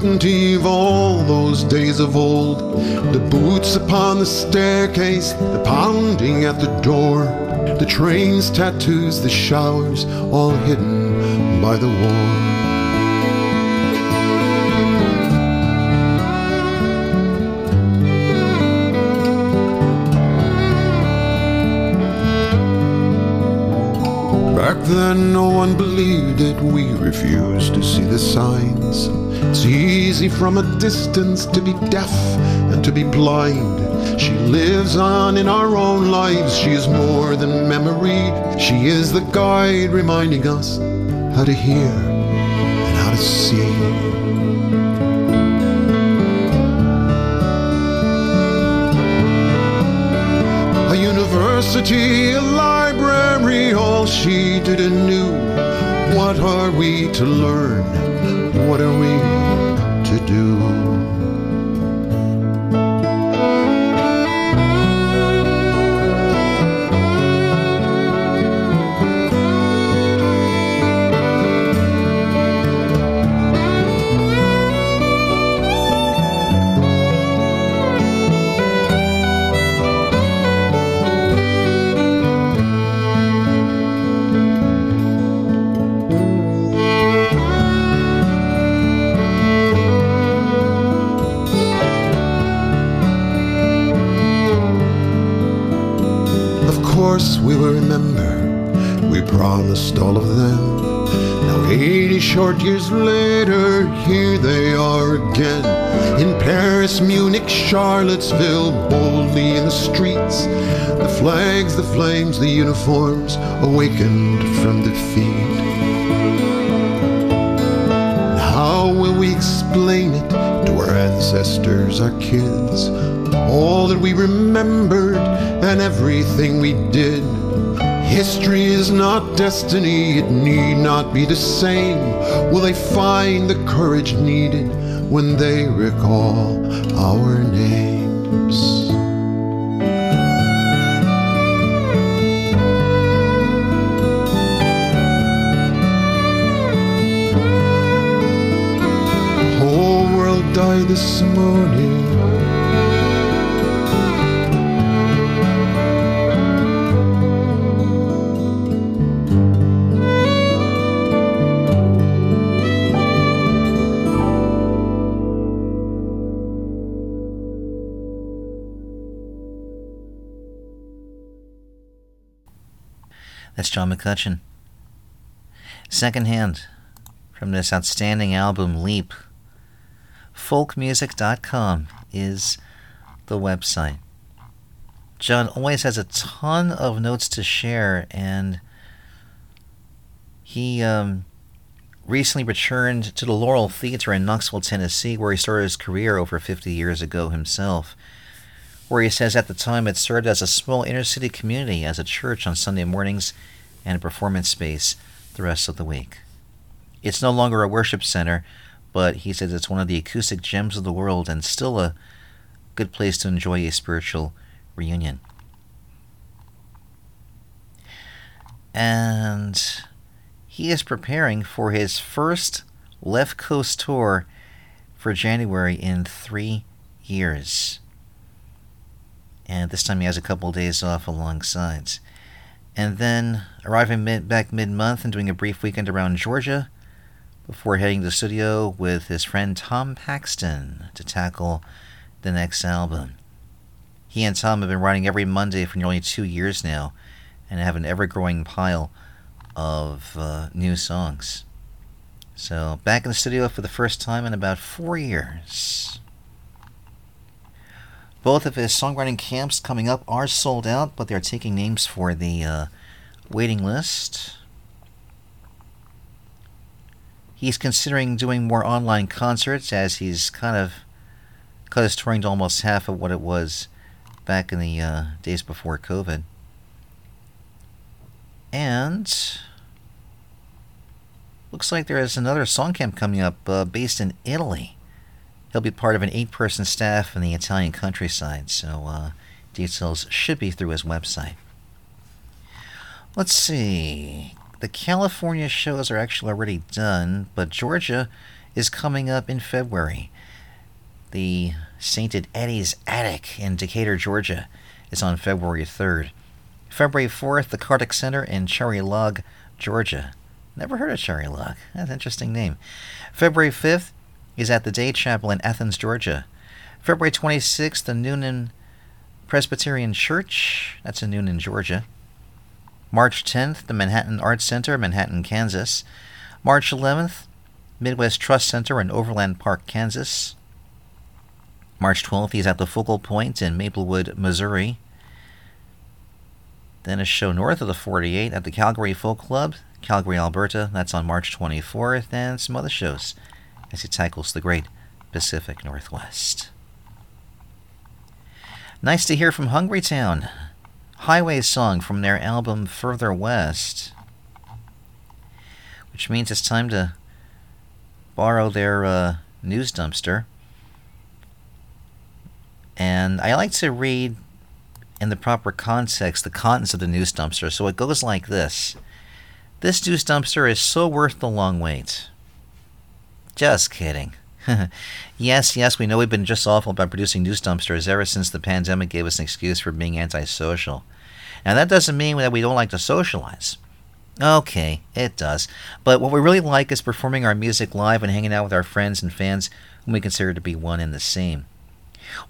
And uncertainty of all those days of old. The boots upon the staircase, the pounding at the door. The trains, tattoos, the showers, all hidden by the war. Back then, no one believed it. We refused to see the signs. It's easy from a distance to be deaf and to be blind. She lives on in our own lives. She is more than memory. She is the guide reminding us how to hear and how to see. A university, a library, all she did and knew. What are we to learn? What are we to do? Short years later, here they are again. In Paris, Munich, Charlottesville, boldly in the streets. The flags, the flames, the uniforms awakened from defeat. How will we explain it to our ancestors, our kids? All that we remembered and everything we did. History is not destiny, it need not be the same. Will they find the courage needed when they recall our names? died this morning. McCutcheon. Secondhand from this outstanding album, Leap. Folkmusic.com is the website. John always has a ton of notes to share, and he um, recently returned to the Laurel Theater in Knoxville, Tennessee, where he started his career over 50 years ago himself. Where he says at the time it served as a small inner city community, as a church on Sunday mornings, and a performance space the rest of the week. It's no longer a worship center, but he says it's one of the acoustic gems of the world and still a good place to enjoy a spiritual reunion. And he is preparing for his first Left Coast tour for January in three years. And this time he has a couple days off alongside. And then arriving mid, back mid month and doing a brief weekend around Georgia before heading to the studio with his friend Tom Paxton to tackle the next album. He and Tom have been writing every Monday for nearly two years now and have an ever growing pile of uh, new songs. So, back in the studio for the first time in about four years. Both of his songwriting camps coming up are sold out, but they're taking names for the uh, waiting list. He's considering doing more online concerts as he's kind of cut his touring to almost half of what it was back in the uh, days before COVID. And looks like there is another song camp coming up uh, based in Italy. He'll be part of an eight person staff in the Italian countryside, so uh, details should be through his website. Let's see. The California shows are actually already done, but Georgia is coming up in February. The Sainted Eddie's Attic in Decatur, Georgia is on February 3rd. February 4th, the Cardick Center in Cherry Log, Georgia. Never heard of Cherry Log. That's an interesting name. February 5th is at the Day Chapel in Athens, Georgia. February 26th, the Newnan Presbyterian Church. That's in Newnan, Georgia. March 10th, the Manhattan Arts Center, Manhattan, Kansas. March 11th, Midwest Trust Center in Overland Park, Kansas. March 12th, he's at the Focal Point in Maplewood, Missouri. Then a show north of the 48 at the Calgary Folk Club, Calgary, Alberta. That's on March 24th, and some other shows as he tackles the great Pacific Northwest. Nice to hear from Hungry Town. Highway song from their album Further West. Which means it's time to borrow their uh, news dumpster. And I like to read in the proper context the contents of the news dumpster. So it goes like this This news dumpster is so worth the long wait. Just kidding. yes, yes, we know we've been just awful about producing news dumpsters ever since the pandemic gave us an excuse for being antisocial. Now, that doesn't mean that we don't like to socialize. Okay, it does. But what we really like is performing our music live and hanging out with our friends and fans whom we consider to be one and the same.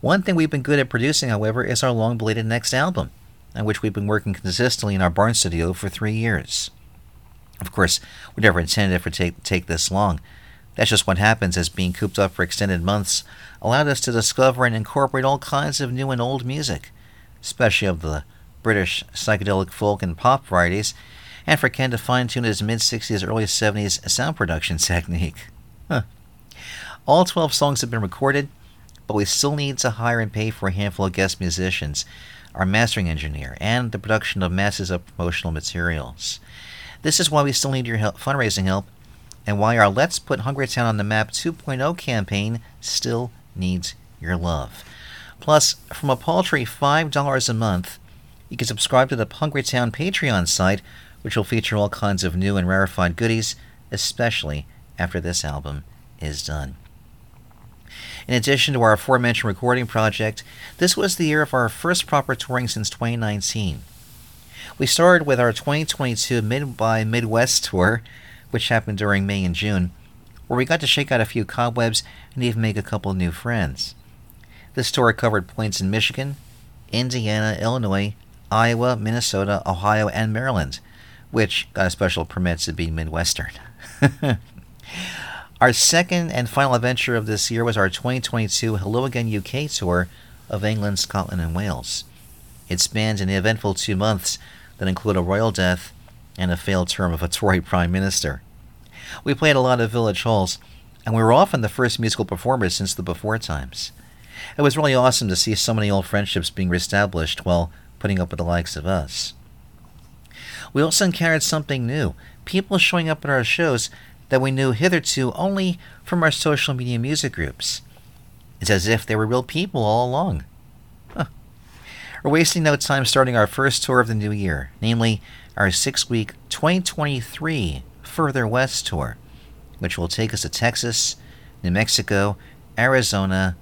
One thing we've been good at producing, however, is our long belated next album, on which we've been working consistently in our barn studio for three years. Of course, we never intended it to take, take this long. That's just what happens as being cooped up for extended months allowed us to discover and incorporate all kinds of new and old music, especially of the British psychedelic folk and pop varieties, and for Ken to fine tune his mid 60s, early 70s sound production technique. All 12 songs have been recorded, but we still need to hire and pay for a handful of guest musicians, our mastering engineer, and the production of masses of promotional materials. This is why we still need your help, fundraising help and why our Let's Put Hungry Town on the Map 2.0 campaign still needs your love. Plus, from a paltry $5 a month, you can subscribe to the Hungry Town Patreon site, which will feature all kinds of new and rarefied goodies, especially after this album is done. In addition to our aforementioned recording project, this was the year of our first proper touring since 2019. We started with our 2022 Mid by Midwest tour, which happened during May and June, where we got to shake out a few cobwebs and even make a couple new friends. This tour covered points in Michigan, Indiana, Illinois, Iowa, Minnesota, Ohio, and Maryland, which got a special permit to be Midwestern. our second and final adventure of this year was our 2022 Hello Again UK tour of England, Scotland, and Wales. It spanned an eventful two months that include a royal death and a failed term of a Tory Prime Minister. We played a lot of village halls, and we were often the first musical performers since the before times. It was really awesome to see so many old friendships being reestablished while putting up with the likes of us. We also encountered something new people showing up at our shows that we knew hitherto only from our social media music groups. It's as if they were real people all along. Huh. We're wasting no time starting our first tour of the new year, namely our six week 2023 Further West tour, which will take us to Texas, New Mexico, Arizona,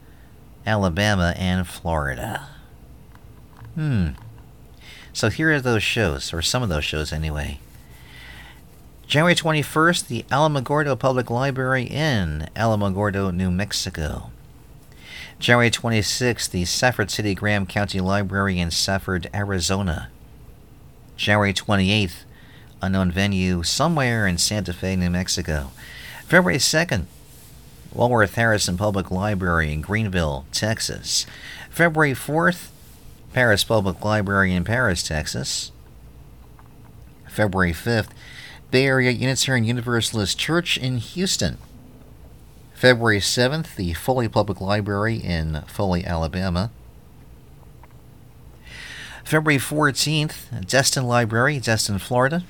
Alabama, and Florida. Hmm. So here are those shows, or some of those shows anyway. January 21st, the Alamogordo Public Library in Alamogordo, New Mexico. January 26th, the Safford City Graham County Library in Safford, Arizona. January 28th, unknown venue somewhere in Santa Fe, New Mexico. February 2nd, Walworth Harrison Public Library in Greenville, Texas. February 4th, Paris Public Library in Paris, Texas. February 5th, Bay Area Unitarian Universalist Church in Houston. February 7th, the Foley Public Library in Foley, Alabama. February 14th, Destin Library, Destin, Florida.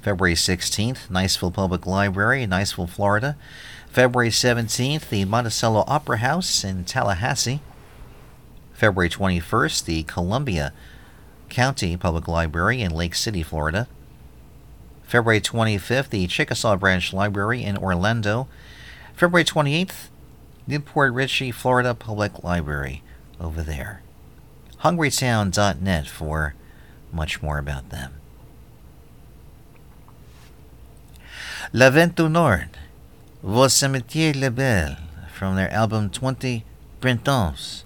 February 16th, Niceville Public Library, Niceville, Florida. February 17th, the Monticello Opera House in Tallahassee. February 21st, the Columbia County Public Library in Lake City, Florida. February 25th, the Chickasaw Branch Library in Orlando. February 28th, New Port Richey, Florida Public Library over there. HungryTown.net for much more about them. Le Vent du Nord, Vos Cimetière Lebel, from their album 20 Printemps.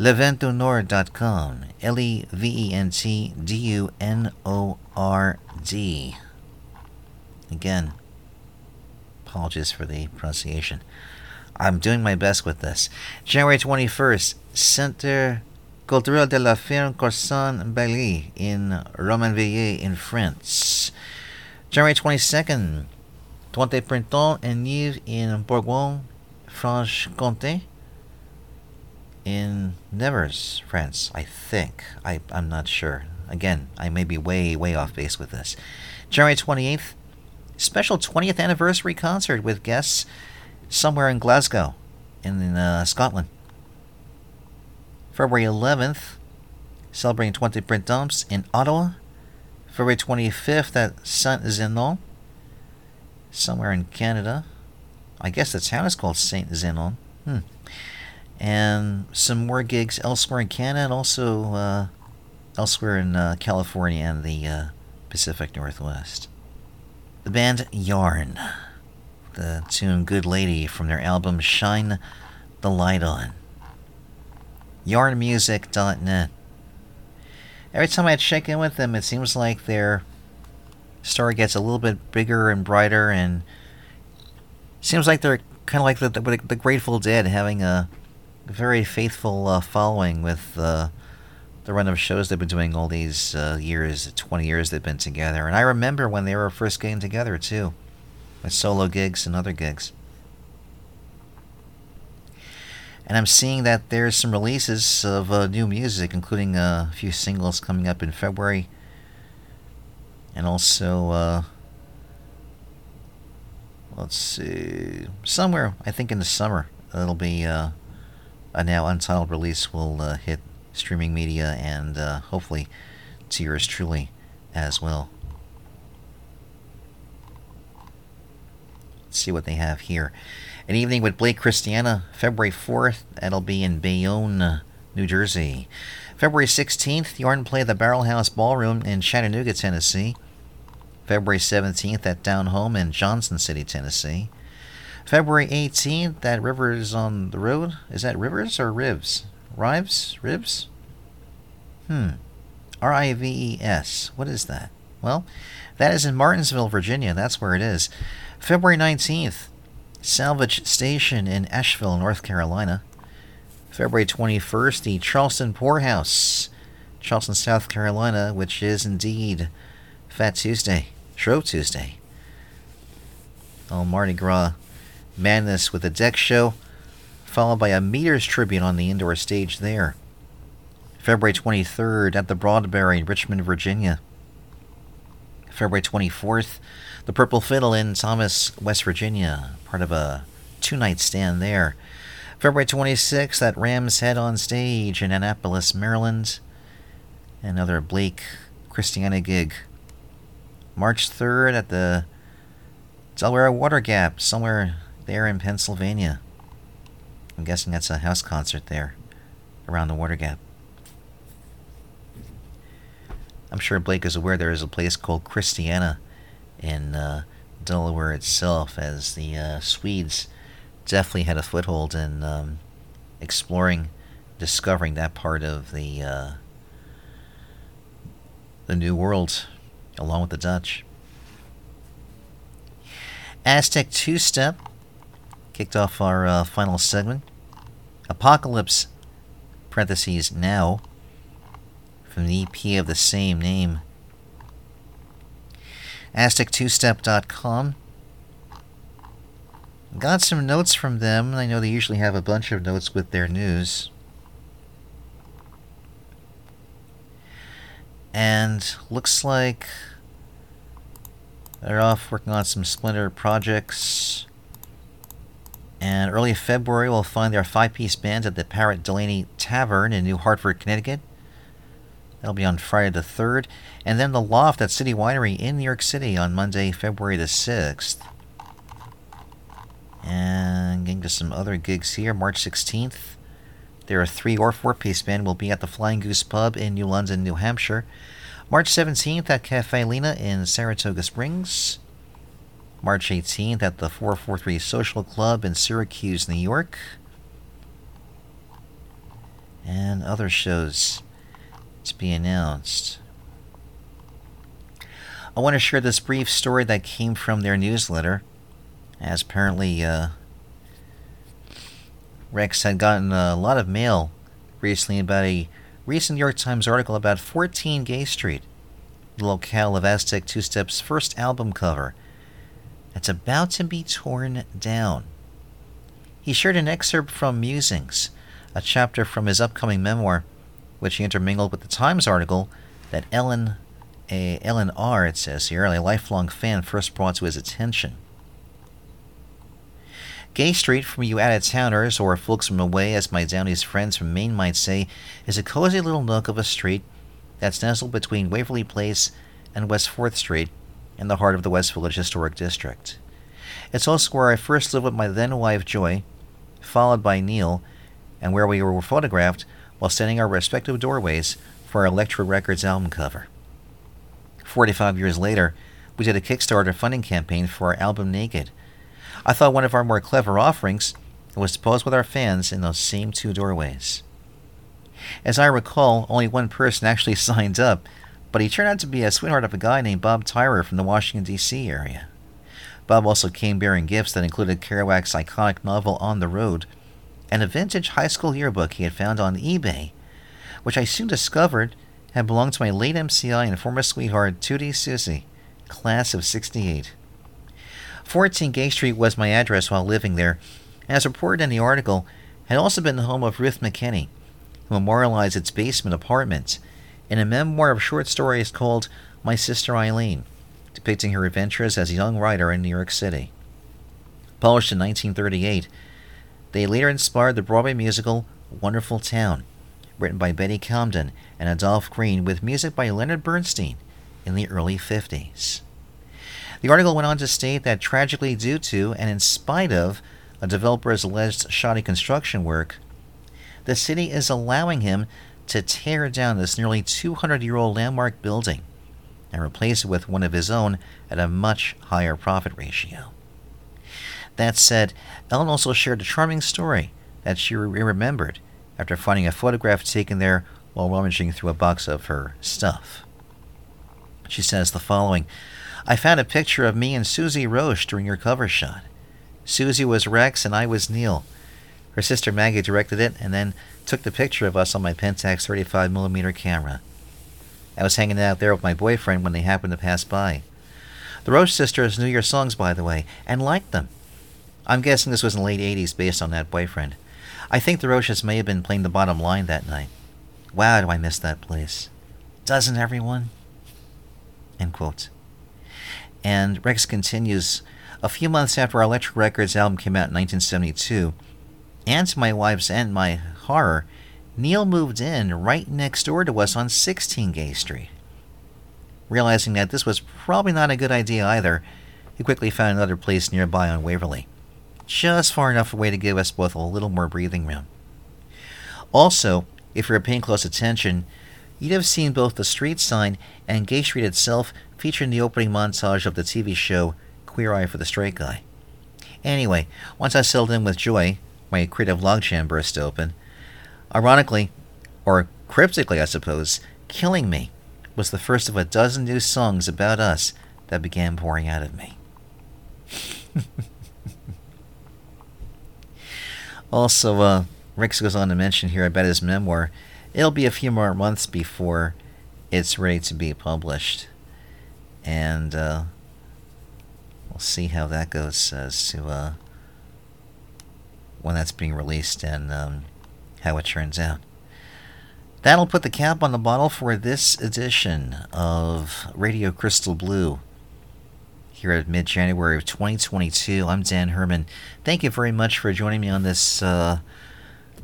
LeventDuNord.com, L E V E N T D U N O R D. Again, apologies for the pronunciation. I'm doing my best with this. January 21st, Centre Culturel de la Firme Corson Bailly in Romainville in France. January 22nd, Twenty Printemps and Nive in Bourgogne, Franche-Comté. In Nevers, France, I think. I, I'm not sure. Again, I may be way, way off base with this. January 28th, special 20th anniversary concert with guests somewhere in Glasgow, in uh, Scotland. February 11th, celebrating 20 Print Printemps in Ottawa. February 25th at Saint Zenon, somewhere in Canada. I guess the town is called Saint Zenon. Hmm. And some more gigs elsewhere in Canada and also uh, elsewhere in uh, California and the uh, Pacific Northwest. The band Yarn. The tune Good Lady from their album Shine the Light On. YarnMusic.net. Every time I check in with them, it seems like their story gets a little bit bigger and brighter, and seems like they're kind of like the, the, the Grateful Dead, having a very faithful uh, following with uh, the run of shows they've been doing all these uh, years, 20 years they've been together. And I remember when they were first getting together, too, with solo gigs and other gigs. And I'm seeing that there's some releases of uh, new music, including uh, a few singles coming up in February. And also, uh, let's see, somewhere, I think in the summer, it'll be uh, a now untitled release will uh, hit streaming media and uh, hopefully to yours truly as well. Let's see what they have here. An evening with Blake Christiana, February 4th. That'll be in Bayonne, New Jersey. February 16th, Yarn play the Barrel House Ballroom in Chattanooga, Tennessee. February 17th at Down Home in Johnson City, Tennessee. February 18th at Rivers on the Road. Is that Rivers or Ribs? Rives? Ribs? Hmm. R I V E S. What is that? Well, that is in Martinsville, Virginia. That's where it is. February 19th, Salvage Station in Asheville, North Carolina. February 21st, the Charleston Pour House, Charleston, South Carolina, which is indeed Fat Tuesday, Shrove Tuesday. Oh, Mardi Gras madness with a deck show, followed by a meters tribute on the indoor stage there. February 23rd at the Broadberry in Richmond, Virginia. February 24th, the Purple Fiddle in Thomas, West Virginia, part of a two night stand there. February 26th at Ram's Head on stage in Annapolis, Maryland. Another Blake Christiana gig. March 3rd at the Delaware Water Gap, somewhere there in Pennsylvania. I'm guessing that's a house concert there around the Water Gap. I'm sure Blake is aware there is a place called Christiana in uh, Delaware itself, as the uh, Swedes definitely had a foothold in um, exploring, discovering that part of the uh, the New World, along with the Dutch. Aztec Two Step kicked off our uh, final segment. Apocalypse, parentheses now, from the EP of the same name. Aztec2step.com. Got some notes from them. I know they usually have a bunch of notes with their news. And looks like they're off working on some Splinter projects. And early February, we'll find their five piece band at the Parrot Delaney Tavern in New Hartford, Connecticut. That'll be on Friday the 3rd. And then the Loft at City Winery in New York City on Monday, February the 6th. And getting to some other gigs here. March 16th, there are three or four piece band will be at the Flying Goose Pub in New London, New Hampshire. March 17th at Cafe Lena in Saratoga Springs. March 18th at the 443 Social Club in Syracuse, New York. And other shows to be announced. I want to share this brief story that came from their newsletter, as apparently uh, Rex had gotten a lot of mail recently about a recent New York Times article about 14 Gay Street, the locale of Aztec Two Step's first album cover, that's about to be torn down. He shared an excerpt from Musings, a chapter from his upcoming memoir, which he intermingled with the Times article that Ellen, a Ellen R. It says here, a lifelong fan, first brought to his attention. Gay Street, from you out of towners or folks from away, as my Downey's friends from Maine might say, is a cozy little nook of a street that's nestled between Waverly Place and West Fourth Street in the heart of the West Village Historic District. It's also where I first lived with my then wife Joy, followed by Neil, and where we were photographed while standing our respective doorways for our Elektra Records album cover. 45 years later, we did a Kickstarter funding campaign for our album Naked. I thought one of our more clever offerings was to pose with our fans in those same two doorways. As I recall, only one person actually signed up, but he turned out to be a sweetheart of a guy named Bob Tyrer from the Washington, D.C. area. Bob also came bearing gifts that included Kerouac's iconic novel On the Road and a vintage high school yearbook he had found on eBay, which I soon discovered had belonged to my late MCI and former sweetheart, 2D Susie, class of 68. 14 Gay Street was my address while living there, as reported in the article, had also been the home of Ruth McKenney, who memorialized its basement apartment in a memoir of short stories called My Sister Eileen, depicting her adventures as a young writer in New York City. Published in 1938, they later inspired the Broadway musical Wonderful Town, written by Betty Comden and Adolph Green with music by Leonard Bernstein in the early 50s. The article went on to state that tragically, due to and in spite of a developer's alleged shoddy construction work, the city is allowing him to tear down this nearly 200 year old landmark building and replace it with one of his own at a much higher profit ratio. That said, Ellen also shared a charming story that she re- remembered after finding a photograph taken there while rummaging through a box of her stuff. She says the following I found a picture of me and Suzzy Roche during your cover shot. Suzzy was Rex and I was Neil. Her sister Maggie directed it and then took the picture of us on my Pentax 35mm camera. I was hanging out there with my boyfriend when they happened to pass by. The Roche sisters knew your songs, by the way, and liked them. I'm guessing this was in the late 80s based on that boyfriend. I think the Roches may have been playing the bottom line that night. Wow, do I miss that place. Doesn't everyone? End quote. And Rex continues A few months after our Electric Records album came out in 1972, and to my wife's and my horror, Neil moved in right next door to us on 16 Gay Street. Realizing that this was probably not a good idea either, he quickly found another place nearby on Waverly, just far enough away to give us both a little more breathing room. Also, if you were paying close attention, you'd have seen both the street sign and Gay Street itself featuring the opening montage of the TV show Queer Eye for the Straight Guy. Anyway, once I settled in with Joy, my creative logjam burst open. Ironically, or cryptically, I suppose, Killing Me was the first of a dozen new songs about us that began pouring out of me. also, uh, goes on to mention here about his memoir. It'll be a few more months before it's ready to be published. And uh, we'll see how that goes as to uh, when that's being released and um, how it turns out. That'll put the cap on the bottle for this edition of Radio Crystal Blue here at mid January of 2022. I'm Dan Herman. Thank you very much for joining me on this uh,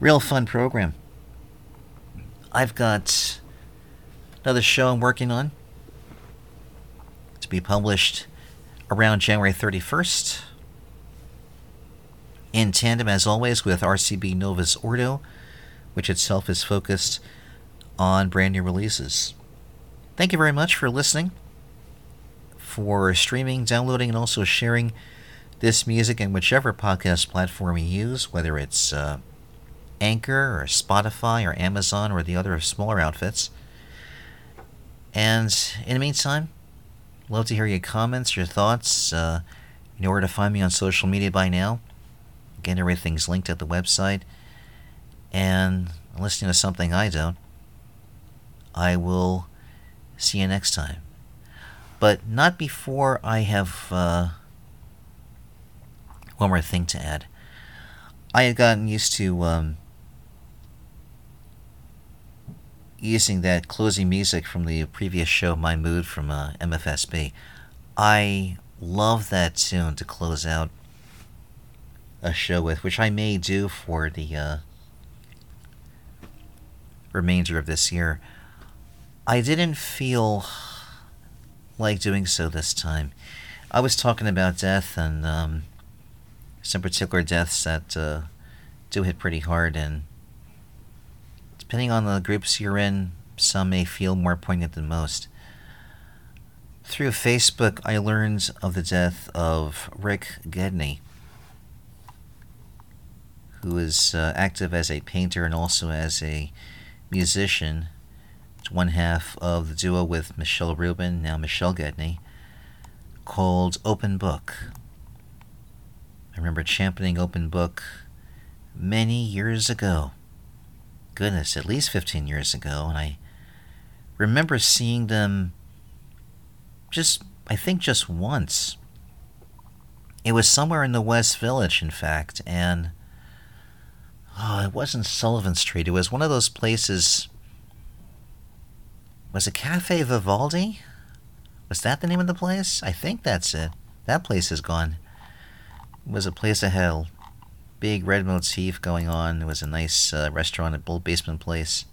real fun program. I've got another show I'm working on to be published around January 31st. In tandem, as always, with RCB Novus Ordo, which itself is focused on brand new releases. Thank you very much for listening, for streaming, downloading, and also sharing this music in whichever podcast platform you use, whether it's uh, Anchor or Spotify or Amazon or the other smaller outfits. And in the meantime, love to hear your comments, your thoughts. Uh, you know where to find me on social media by now. Again, everything's linked at the website. And listening to something I don't, I will see you next time. But not before I have uh, one more thing to add. I had gotten used to um, using that closing music from the previous show, My Mood from uh, MFSB. I love that tune to close out a show with, which I may do for the uh, remainder of this year. I didn't feel like doing so this time. I was talking about death and um, some particular deaths that uh, do hit pretty hard, and depending on the groups you're in, some may feel more poignant than most. Through Facebook, I learned of the death of Rick Gedney, who is uh, active as a painter and also as a musician. One half of the duo with Michelle Rubin, now Michelle Gedney, called Open Book. I remember championing Open Book many years ago. Goodness, at least 15 years ago, and I remember seeing them just, I think, just once. It was somewhere in the West Village, in fact, and oh, it wasn't Sullivan Street. It was one of those places. Was it Cafe Vivaldi? Was that the name of the place? I think that's it. That place is gone. It was a place that had a big red motif going on. It was a nice uh, restaurant, a bull basement place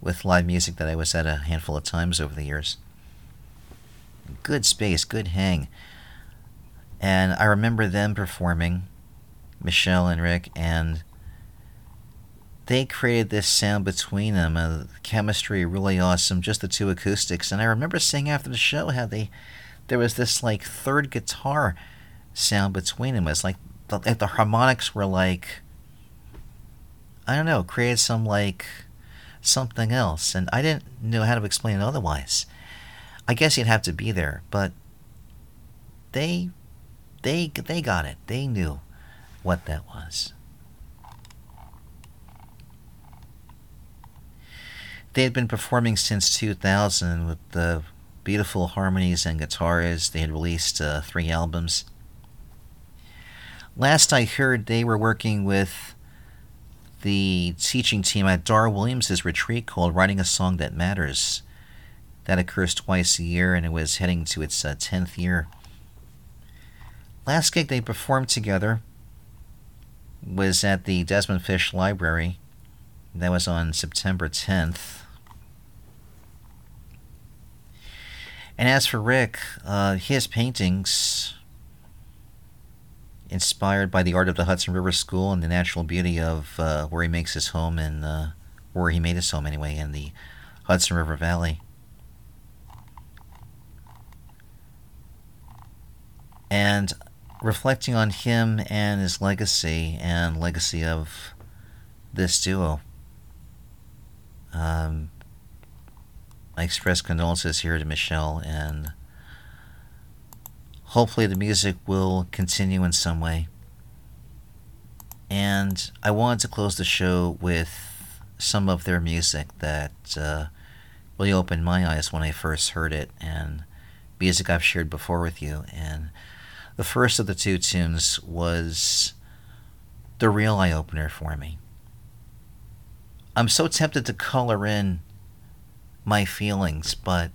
with live music that I was at a handful of times over the years. Good space, good hang. And I remember them performing, Michelle and Rick, and they created this sound between them. Uh, chemistry really awesome, just the two acoustics. And I remember seeing after the show how they there was this like third guitar sound between them. It's like the, the harmonics were like I don't know, created some like something else, and I didn't know how to explain it otherwise. I guess you'd have to be there, but they they they got it. They knew what that was. They had been performing since 2000 with the beautiful harmonies and guitars. They had released uh, three albums. Last I heard, they were working with the teaching team at Dar Williams' retreat called Writing a Song That Matters. That occurs twice a year, and it was heading to its uh, 10th year. Last gig they performed together was at the Desmond Fish Library. That was on September 10th. And as for Rick, uh, his paintings, inspired by the art of the Hudson River School and the natural beauty of uh, where he makes his home and uh, where he made his home anyway, in the Hudson River Valley. And reflecting on him and his legacy and legacy of this duo. Um, I express condolences here to Michelle, and hopefully the music will continue in some way. And I wanted to close the show with some of their music that uh, really opened my eyes when I first heard it, and music I've shared before with you. And the first of the two tunes was the real eye opener for me. I'm so tempted to color in my feelings, but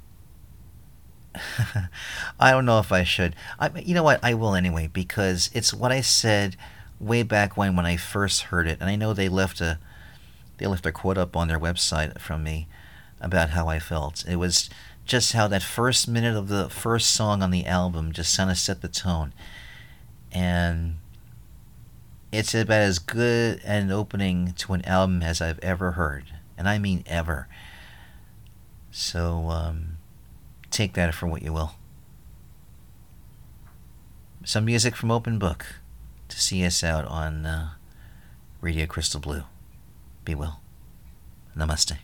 I don't know if I should. I, you know what? I will anyway because it's what I said way back when when I first heard it, and I know they left a they left a quote up on their website from me about how I felt. It was just how that first minute of the first song on the album just kind of set the tone, and it's about as good an opening to an album as I've ever heard, and I mean ever. So um, take that for what you will. Some music from Open Book to see us out on uh, Radio Crystal Blue. Be well. Namaste.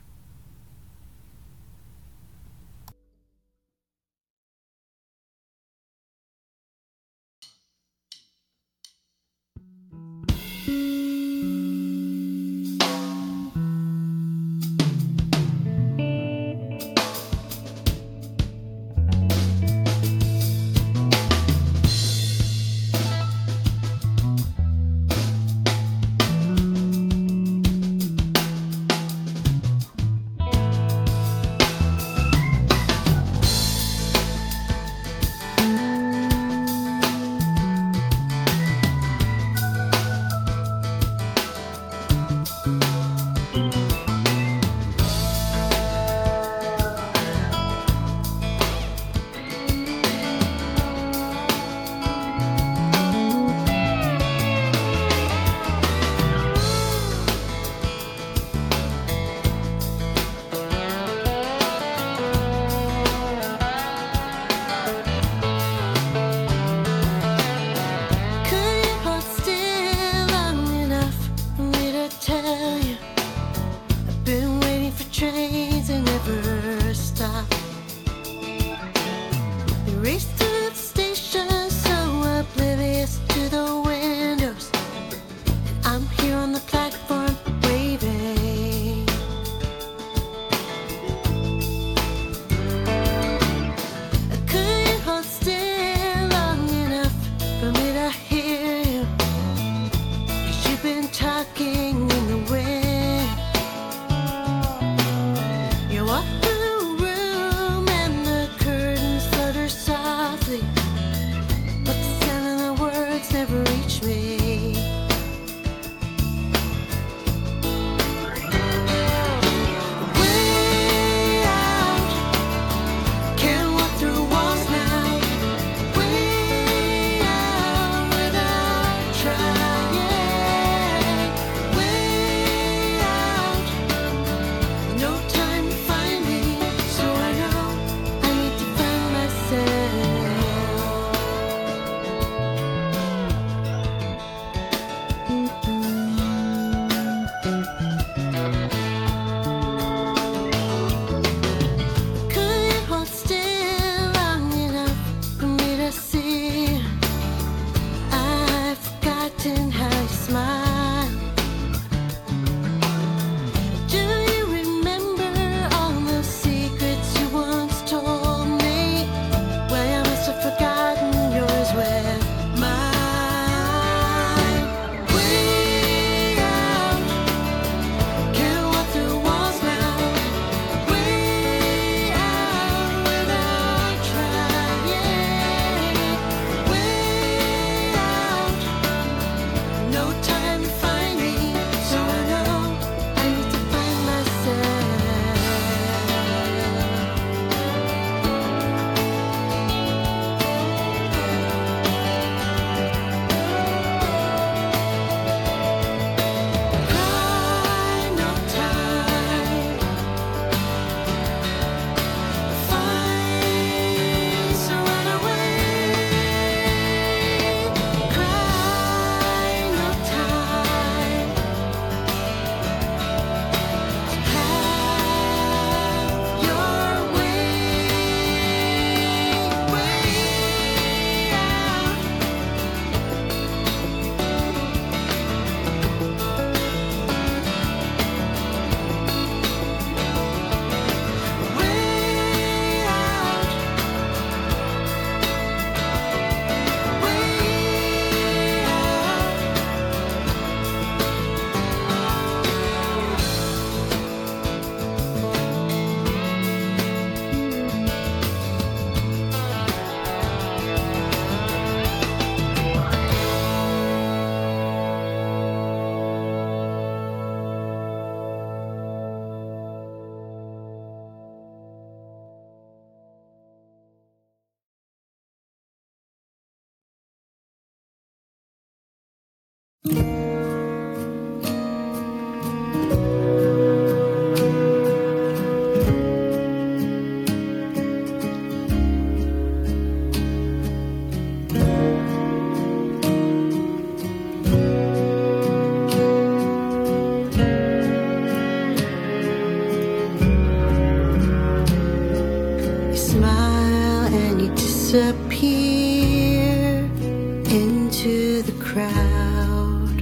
Into the crowd.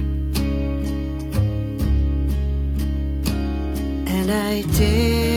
And I dare